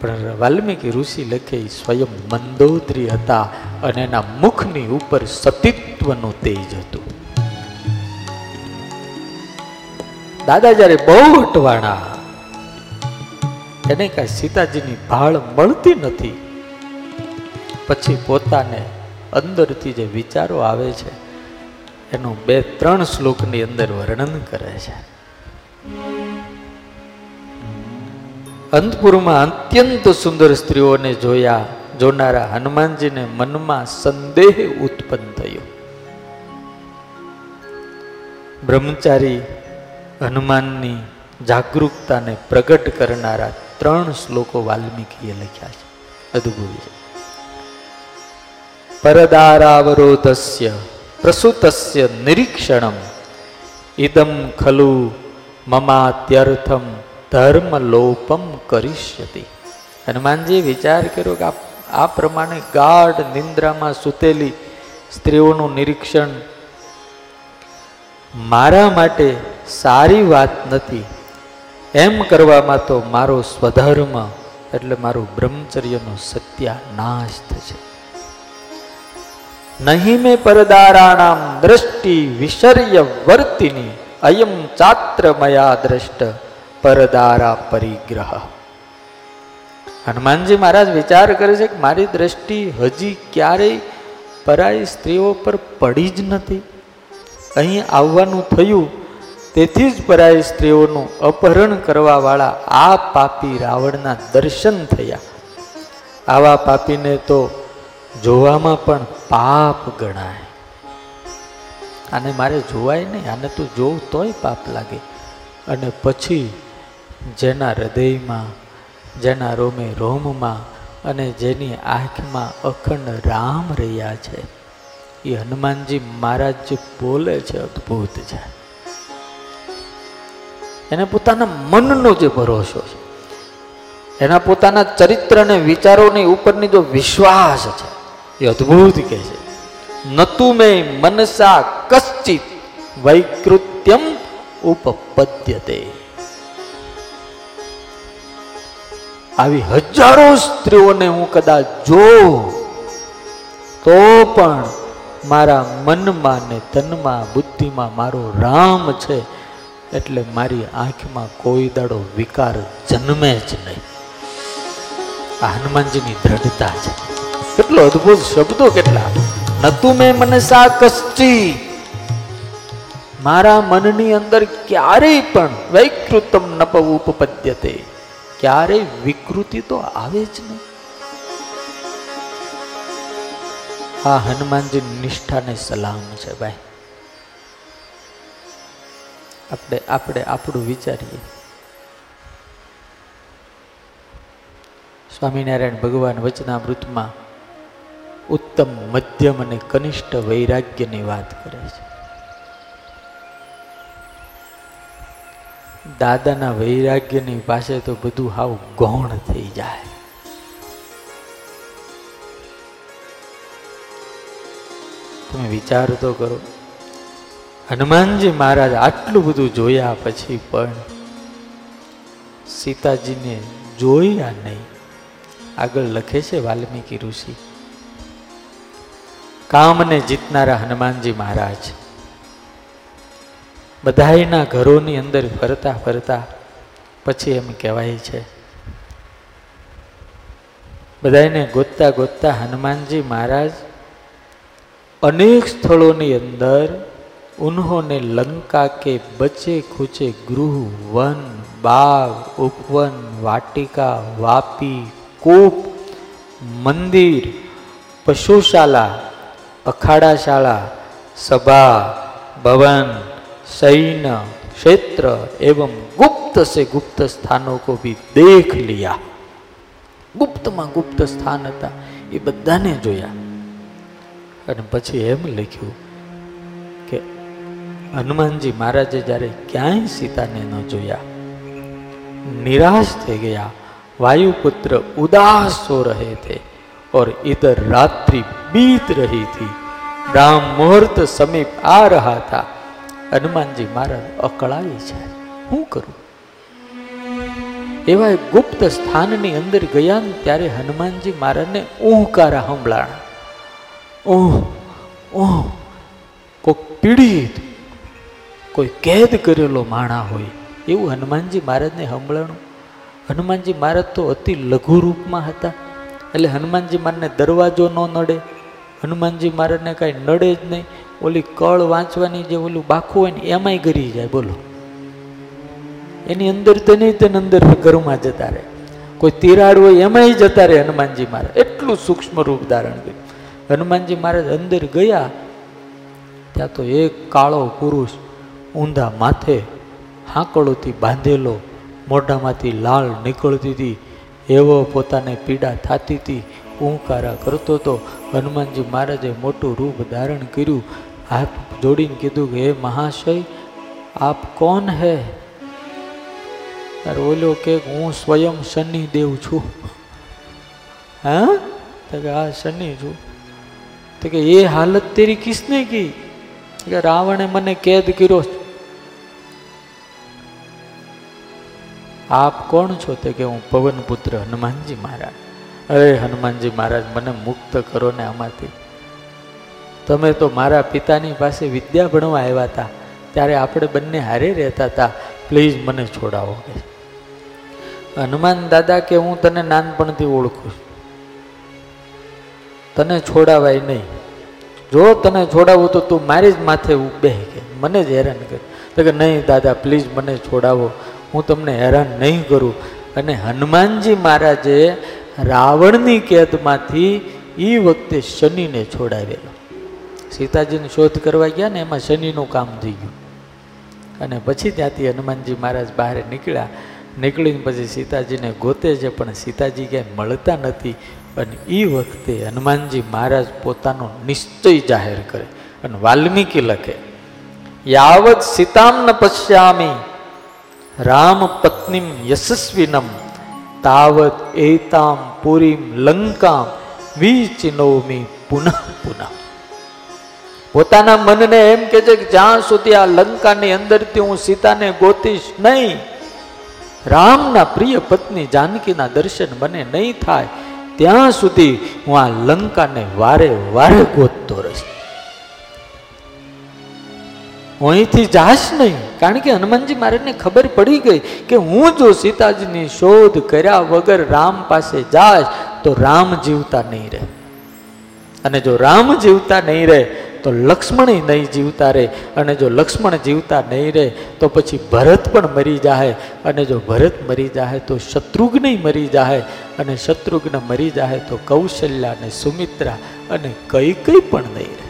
પણ વાલ્મીકી ઋષિ લખે સ્વયં મંદોદરી હતા અને એના મુખની ઉપર સતીત્વનું તેજ હતું. દાદા જ્યારે બહુ અટવાણા એને કાંઈ સીતાજીની ભાળ મળતી નથી. પછી પોતાને અંદરથી જે વિચારો આવે છે, એનું બે ત્રણ શ્લોકની અંદર વર્ણન કરે છે. અંતપુરમાં અત્યંત સુંદર સ્ત્રીઓને જોયા, જોનારા હનુમાનજીને મનમાં સંદેહ ઉત્પન્ન થયો. બ્રહ્મચારી હનુમાનની જાગૃતતાને પ્રગટ કરનારા ત્રણ શ્લોકો વાલ્મીકીએ લખ્યા છે. અદભુત છે. પરદારાવરોધસ્ય પ્રસુતસ્ય નિરીક્ષણમ. ઇદમ ખલુ મમાત્યર્થમ ધર્મ લોપમ કરીષ્યતી. હનુમાનજી વિચાર કર્યો કે આ પ્રમાણે ગાઢ નિંદ્રામાં સૂતેલી સ્ત્રીઓનું નિરીક્ષણ મારા માટે સારી વાત નથી. એમ કરવામાં તો મારો સ્વધર્મ એટલે મારું બ્રહ્મચર્યનો સત્યાનાશ થશે. નહીં મેં પરદારાણામ દ્રષ્ટિ વિશર્ય વર્તિની અયમ ચાત્ર મયા દ્રષ્ટ પરદારા પરિગ્રહ. હનુમાનજી મહારાજ વિચાર કરે છે કે મારી દ્રષ્ટિ હજી ક્યારેય પરાઈ સ્ત્રીઓ પર પડી જ નથી. અહીં આવવાનું થયું, તેથી જ પરાય સ્ત્રીઓનું અપહરણ કરવાવાળા આ પાપી રાવણના દર્શન થયા. આવા પાપીને તો જોવામાં પણ પાપ ગણાય. આને મારે જોવાય નહીં, આને તું જોવું તોય પાપ લાગે. અને પછી જેના હૃદયમાં, જેના રોમે રોમમાં અને જેની આંખમાં અખંડ રામ રહ્યા છે. એ હનુમાનજી મહારાજ જે બોલે છે, અદ્ભુત છે. એને પોતાના મનનો જે ભરોસો છે, એના પોતાના ચરિત્ર અને વિચારોની ઉપરની જો વિશ્વાસ છે, એ અદ્ભુત કહે છે. નતુ મે મનસા કશ્ચિત વૈકૃત્યમ ઉપપદ્યતે. આવી હજારો સ્ત્રીઓને હું કદાચ જો તો પણ મારા મનમાં ને તનમાં, બુદ્ધિમાં મારો રામ છે, એટલે મારી આંખમાં કોઈ દાડો વિકાર જન્મે જ નહીં. આ હનુમાનજીની દ્રઢતા છે. કેટલો અદ્ભુત શબ્દો કેટલા. નતું મેં મને સા કશ્ચી મારા મનની અંદર ક્યારેય પણ વૈકૃતમ નપ ઉપપદ્યતે. ક્યારેય વિકૃતિ તો આવે જ નહીં. આ હનુમાનજી નિષ્ઠાને સલામ છે ભાઈ. આપણે આપણે આપણું વિચારીએ. સ્વામિનારાયણ ભગવાન વચનામૃતમાં ઉત્તમ મધ્યમ અને કનિષ્ઠ વૈરાગ્યની વાત કરે છે. દાદાના વૈરાગ્યની પાસે તો બધું હાવ ગૌણ થઈ જાય. તમે વિચાર તો કરો. હનુમાનજી મહારાજ આટલું બધું જોયા પછી પણ સીતાજીને જોયા નહીં. આગળ લખે છે વાલ્મીકી ઋષિ. કામને જીતનારા હનુમાનજી મહારાજ. બધાયના ઘરોની અંદર ફરતા ફરતા પછી એમ કહેવાય છે બધાને ગોતતા ગોતતા હનુમાનજી મહારાજ અનેક સ્થળોની અંદર ઉન્હોને લંકા કે બચે ખૂચે ગૃહ, વન બાગ ઉપવન, વાટિકા, વાપી, કૂપ, મંદિર પશુશાળા અખાડાશાળા, સભા, ભવન सैन्य क्षेत्र एवं गुप्त से गुप्त स्थानों को भी देख लिया ગુપ્તમાં ગુપ્ત સ્થાન હતા એ બધાને જોયા અને પછી એમ લખ્યું કે હનુમાનજી મહારાજે જ્યારે ક્યાંય સીતાને ન જોયા નિરાશ થઈ ગયા वायुपुत्र उदास हो रहे थे और इधर रात्रि बीत रही थी ब्राह्म मुहूर्त समीप आ रहा था હનુમાનજી મહારાજ અકળાવી છે. હું કરું? એવા ગુપ્ત સ્થાનની અંદર ગયા ને ત્યારે હનુમાનજી મહારાજને ઊંકારા હંભળાણ ઓહ ઓહ કોઈક પીડિત, કોઈ કેદ કરેલો માણા હોય એવું હનુમાનજી મહારાજને હંભળાણું હનુમાનજી મહારાજ તો અતિ લઘુ રૂપમાં હતા. એટલે હનુમાનજી મહારાજને દરવાજો ન નડે. હનુમાનજી મહારાજને કાંઈ નડે જ નહીં. ઓલી કળ વાંચવાની જે ઓલું બાખું હોય ને, એમાંય ગરી જાય, બોલો. એની અંદર તો નહીં, તેને અંદર ઘરમાં જતા રહે. કોઈ તિરાડ હોય, એમાંય જતા રહે હનુમાનજી મહારાજ એટલું સૂક્ષ્મ રૂપ ધારણ કર્યું. હનુમાનજી મહારાજ અંદર ગયા, ત્યાં તો એક કાળો પુરુષ ઊંધા માથે હાંકળોથી બાંધેલો, મોઢામાંથી લાળ નીકળતી હતી, એવો પોતાને પીડા થતી હતી. ઊંકારા કરતો હતો. હનુમાનજી મહારાજે મોટું રૂપ ધારણ કર્યું. હાથ જોડીને કીધું કે, હે મહાશય, આપ કોણ હે? ત્યારે ઓલો કે, હું સ્વયં શનિ દેવ છું. હા? તો કે, હા, શનિ છું. તો કે, એ હાલત તેરી કિસને કી? કે, રાવણે મને કેદ કર્યો આપ કોણ છો? તે કે, હું પવન પુત્ર હનુમાનજી મહારાજ. અરે હનુમાનજી મહારાજ, મને મુક્ત કરો ને આમાંથી. તમે તો મારા પિતાની પાસે વિદ્યા ભણવા આવ્યા હતા. ત્યારે આપણે બંને હારે રહેતા હતા. પ્લીઝ મને છોડાવો કે. હનુમાન દાદા કે હું તને નાનપણથી ઓળખું છું. તને છોડાવાય નહીં. જો તને છોડાવું તો તું મારી જ માથે ઉભે કે. મને જ હેરાન કર. તો કે નહીં દાદા, પ્લીઝ મને છોડાવો. હું તમને હેરાન નહીં કરું. અને હનુમાનજી મહારાજે રાવણની કેદમાંથી એ વખતે શનિને છોડાવેલો. સીતાજીની શોધ કરવા ગયા ને એમાં શનિનું કામ થઈ ગયું. અને પછી ત્યાંથી હનુમાનજી મહારાજ બહાર નીકળ્યા. નીકળીને પછી સીતાજીને ગોતે છે, પણ સીતાજી ક્યાંય મળતા નથી. અને એ વખતે હનુમાનજી મહારાજ પોતાનો નિશ્ચય જાહેર કરે અને વાલ્મીકી લખે, યાવત સીતામ ન પશ્યામી, રામ પત્નીમ યશસ્વિનમ તાવત એતામ પુરીમ લંકામ વિચિનોમી પુનઃ પુનઃ પોતાના મનને એમ કે છે કે જ્યાં સુધી આ લંકાની અંદરથી હું સીતાને ગોતીશ નહીં, રામના પ્રિય પત્ની જાનકીના દર્શન મને નહીં થાય, ત્યાં સુધી હું આ લંકાને વારે વારે ગોતતો રહીશ. હું અહીંથી જાશ નહીં. કારણ કે હનુમાનજી મહારાજને ખબર પડી ગઈ કે હું જો સીતાજીની શોધ કર્યા વગર રામ પાસે જાશ, તો રામ જીવતા નહીં રહે. અને જો રામ જીવતા નહીં રહે, તો લક્ષ્મણ નહીં જીવતા રહે. અને જો લક્ષ્મણ જીવતા નહીં રહે, તો પછી ભરત પણ મરી જાય અને જો ભરત મરી જાય તો શત્રુઘ્ન મરી જાય અને શત્રુઘ્ન મરી જાય તો કૌશલ્યા અને સુમિત્રા અને કઈ કઈ પણ નહીં રહે.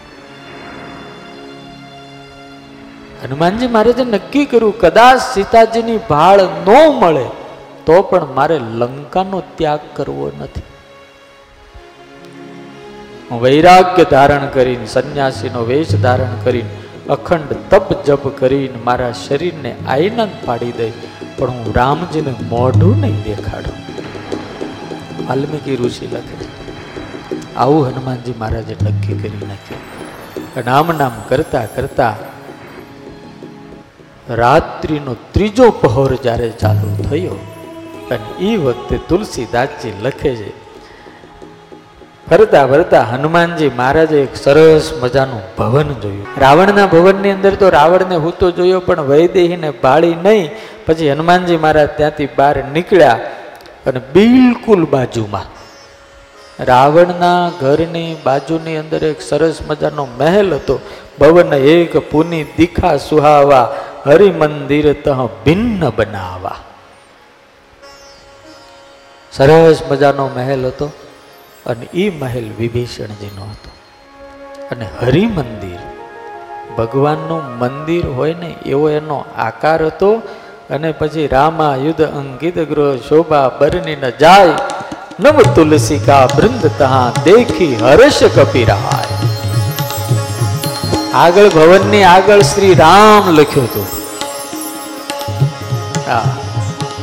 હનુમાનજી મહારાજે નક્કી કર્યું, કદાચ સીતાજીની ભાળ ન મળે, તો પણ મારે લંકાનો ત્યાગ કરવો નથી વૈરાગ્ય ધારણ કરીને, સંન્યાસીનો વેશ ધારણ કરીને, અખંડ તપ જપ કરીને મારા શરીરને આઈનંદ પાડી દઈ, પણ હું રામજીને મોઢું નહીં દેખાડું વાલ્મીકી ઋષિ લખે. આવું હનુમાનજી મહારાજે નક્કી કરી નાખ્યું નામ નામ કરતા કરતા રાત્રિનો ત્રીજો પહોર જ્યારે ચાલુ થયો અને એ વખતે તુલસીદાસજી લખે છે, ફરતા ફરતા હનુમાનજી મહારાજે એક સરસ મજાનું ભવન જોયું. રાવણના ભવનની અંદર તો રાવણને હું તો જોયો, પણ વૈદેહીને ભાળી નહીં. પછી હનુમાનજી મહારાજ ત્યાંથી બહાર નીકળ્યા અને બિલકુલ બાજુમાં, રાવણના ઘરની બાજુની અંદર એક સરસ મજાનો મહેલ હતો. ભવન એક પુની દીખા સુહાવા હરિમંદિર તહ ભિન્ન બનાવા. સરસ મજાનો મહેલ હતો અને એ મહેલ વિભીષણજીનો હતો. અને હરિમંદિર, ભગવાનનું મંદિર હોય ને, એવો એનો આકાર હતો અને પછી રામા યુદ્ધ અંકિત ગૃહ શોભા બરની ન જાય નવ તુલસિકા બૃંદ તહા દેખી હર્ષ કપિરાય. આગળ ભવનની આગળ શ્રી રામ લખ્યું હતું.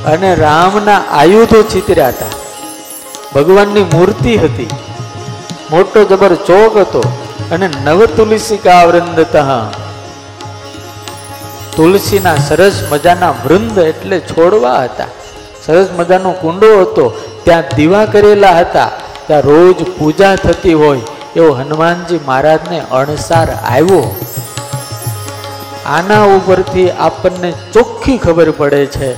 અને રામના આયુધો ચિતર્યા હતા. ભગવાનની મૂર્તિ હતી. મોટો જબર ચોક હતો અને નવ તુલસી વૃંદત. તુલસીના સરસ મજાના વૃંદ એટલે છોડવા હતા. સરસ મજાનો કુંડો હતો. ત્યાં દીવા કરેલા હતા. ત્યાં રોજ પૂજા થતી હોય. એવો હનુમાનજી મહારાજને અણસાર આવ્યો. આના ઉપરથી આપણને ચોખ્ખી ખબર પડે છે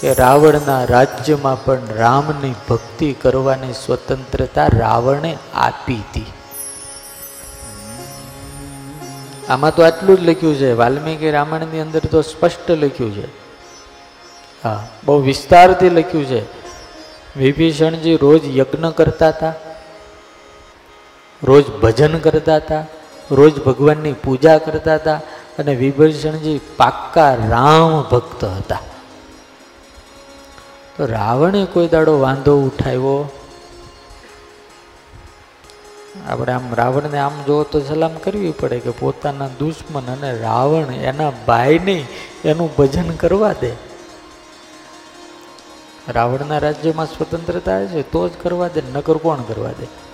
કે રાવણના રાજ્યમાં પણ રામની ભક્તિ કરવાની સ્વતંત્રતા રાવણે આપી હતી. આમાં તો આટલું જ લખ્યું છે. વાલ્મીકી રામાયણની અંદર તો સ્પષ્ટ લખ્યું છે. હા, બહુ વિસ્તારથી લખ્યું છે. વિભીષણજી રોજ યજ્ઞ કરતા હતા. રોજ ભજન કરતા હતા, રોજ ભગવાનની પૂજા કરતા હતા અને વિભીષણજી પાક્કા રામ ભક્ત હતા. તો રાવણે કોઈ દાડો વાંધો ઉઠાવ્યો? આપણે આમ રાવણને આમ જોવો તો સલામ કરવી પડે કે પોતાના દુશ્મન અને રાવણ એના ભાઈને એનું ભજન કરવા દે. રાવણના રાજ્યમાં સ્વતંત્રતા છે તો જ કરવા દે, નકર કોણ કરવા દે?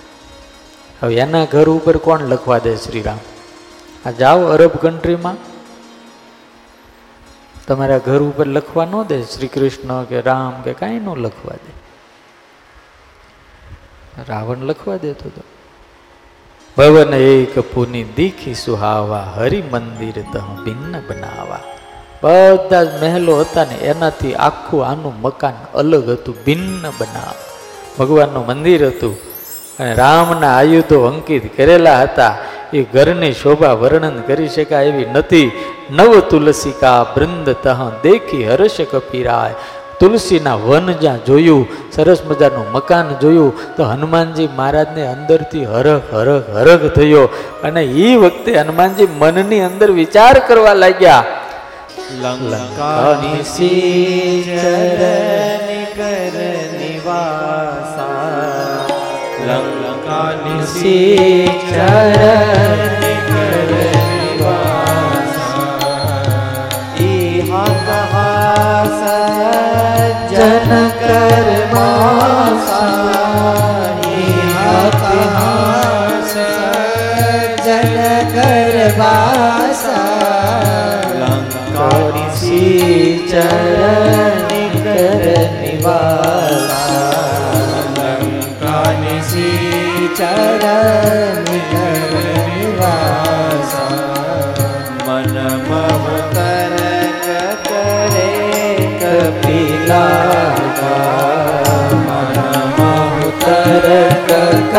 હવે એના ઘર ઉપર કોણ લખવા દે શ્રીરામ? આ જાઓ અરબ કન્ટ્રીમાં તમારા ઘર ઉપર લખવા ન દે શ્રી કૃષ્ણ કે રામ કે કાંઈ ન લખવા દે. રાવણ લખવા દેતો હતો ભવન એક પુની દીખી સુહાવા, હરિ મંદિર તહ ભિન્ન બનાવા. બધા જ મહેલો હતા ને એનાથી આખું આનું મકાન અલગ હતું, ભિન્ન બનાવ. ભગવાનનું મંદિર હતું અને રામના આયુધો અંકિત કરેલા હતા. એ ઘરની શોભા વર્ણન કરી શકાય એવી નથી. નવ તુલસીકા બૃંદ તહ દેખી હર્ષ કપીરાય. તુલસીના વન જ્યાં જોયું, સરસ મજાનું મકાન જોયું, તો હનુમાનજી મહારાજને અંદરથી હરખ હરખ હરખ થયો. અને એ વખતે હનુમાનજી મનની અંદર વિચાર કરવા લાગ્યા. લંકાની લંકાની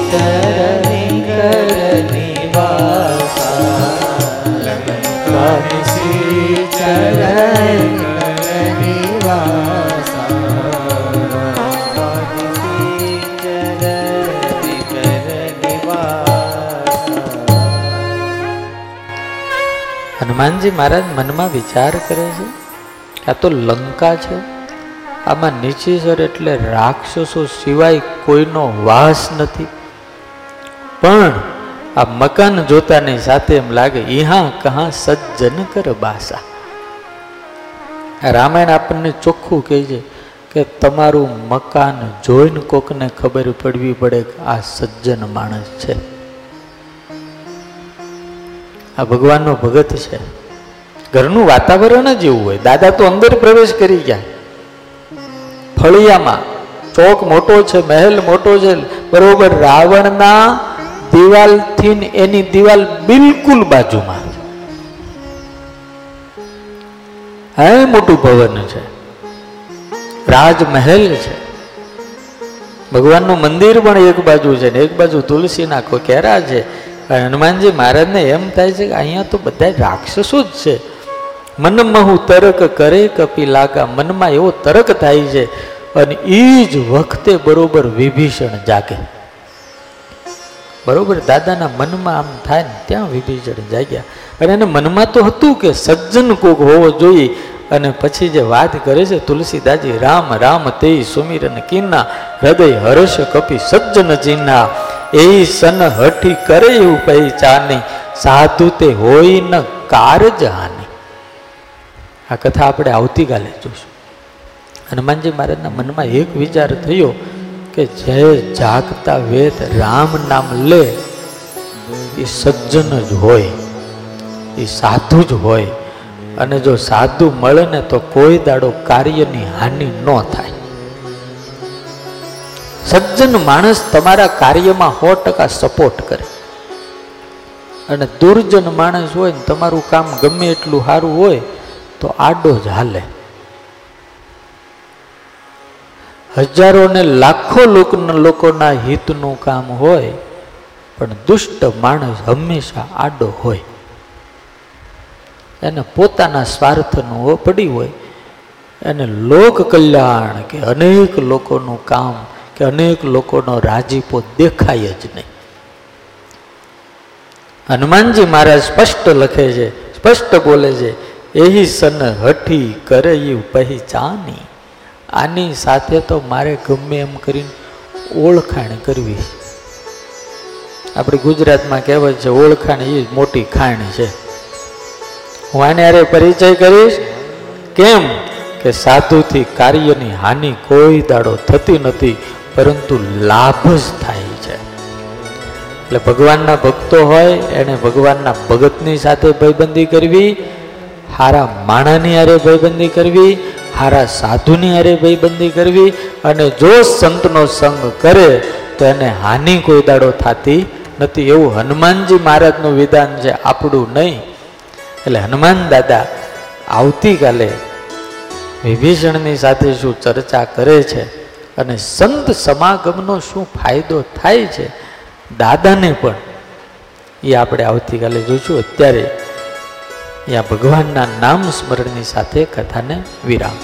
ચરણી કર નિવાસા હનુમાનજી મહારાજ મનમાં વિચાર કરે છે આ તો લંકા છે. આમાં નીચેસર એટલે રાક્ષસો સિવાય કોઈનો વાસ નથી. પણ આ મકાન જોતાની સાથે એમ લાગે, ઈહા કહા સજ્જન કર બાસા. રામાયણ આપણને ચોખ્ખું કહે છે કે તમારું મકાન જોઈને કોકને ખબર પડવી પડે કે આ સજ્જન માણસ છે. આ ભગવાનનો ભગત છે. ઘરનું વાતાવરણ જ એવું હોય. દાદા તો અંદર પ્રવેશ કરી ગયા. ફળિયામાં. ચોક મોટો છે, મહેલ મોટો છે, બરોબર, રાવણના દિવાલથી થી એની દિવાલ બિલકુલ બાજુમાં. હે મોટું ભવન છે, રાજમહેલ છે. ભગવાનનું મંદિર પણ એક બાજુ છે ને એક બાજુ તુલસીના કોકેરા છે. હનુમાનજી મહારાજને એમ થાય છે કે અહીંયા તો બધા રાક્ષસો જ છે. મનમહુ તરક કરે કપી લાગા મનમાં એવો તરક થાય છે અને એ જ વખતે બરોબર વિભીષણ જાગે. બરોબર, દાદાના મનમાં આમ થાય ને ત્યાં વિભીષણ જાગ્યા. અને એને મનમાં તો હતું કે સજ્જન કોક હોવો જોઈએ. અને પછી જે વાત કરે છે તુલસીદાજી રામ રામ તે સુમિરન કિન્ના, હૃદય હર્ષ કપી સજ્જન ચિન્હા એ સન હઠી કરે એવું પહેચાની સાધુ તે હોય ન કારજ હાની આ કથા આપણે આવતીકાલે જોઈશું હનુમાનજી મહારાજના મનમાં એક વિચાર થયો કે જે જાગતા વેદ રામ નામ લે, એ સજ્જન જ હોય, એ સાધુ જ હોય. અને જો સાધુ મળે ને તો કોઈ દાડો કાર્યની હાનિ ન થાય. સજ્જન માણસ તમારા કાર્યમાં સો ટકા સપોર્ટ કરે. અને દુર્જન માણસ હોય ને તમારું કામ ગમે એટલું સારું હોય તો આડો જ હાલે. હજારો ને લાખો લોકોના હિતનું કામ હોય, પણ દુષ્ટ માણસ હંમેશા આડો હોય. એને પોતાના સ્વાર્થનું પડી હોય, એને લોક કલ્યાણ કે અનેક લોકોનું કામ કે અનેક લોકોનો રાજીપો દેખાય જ નહીં. હનુમાનજી મહારાજ સ્પષ્ટ લખે છે, સ્પષ્ટ બોલે છે એહી સન હઠી કરે પહેચાની આની સાથે તો મારે ગમે એમ કરીને ઓળખાણ કરવી. આપણી ગુજરાતમાં કહેવત છે ઓળખાણ એ મોટી ખાણ છે. હું આને અરે પરિચય કરીશ? કેમ? કે સાધુથી કાર્યની હાનિ કોઈ દાડો થતી નથી, પરંતુ લાભ જ થાય છે. એટલે ભગવાનના ભક્તો હોય, એને ભગવાનના ભગતની સાથે ભાઈબંધી કરવી હારા માણાની હારે ભાઈબંધી કરવી, હારા સાધુની હારે ભાઈબંધી કરવી અને જો સંતનો સંગ કરે તો એને હાનિ કોઈ દાડો થતી નથી. એવું હનુમાનજી મહારાજનું વિધાન છે આપણું નહીં. એટલે હનુમાન દાદા આવતીકાલે વિભીષણની સાથે શું ચર્ચા કરે છે અને સંત સમાગમનો શું ફાયદો થાય છે, દાદાને પણ એ આપણે આવતીકાલે જોઈશું. અત્યારે અહીંયા ભગવાનના નામ સ્મરણની સાથે કથાને વિરામ.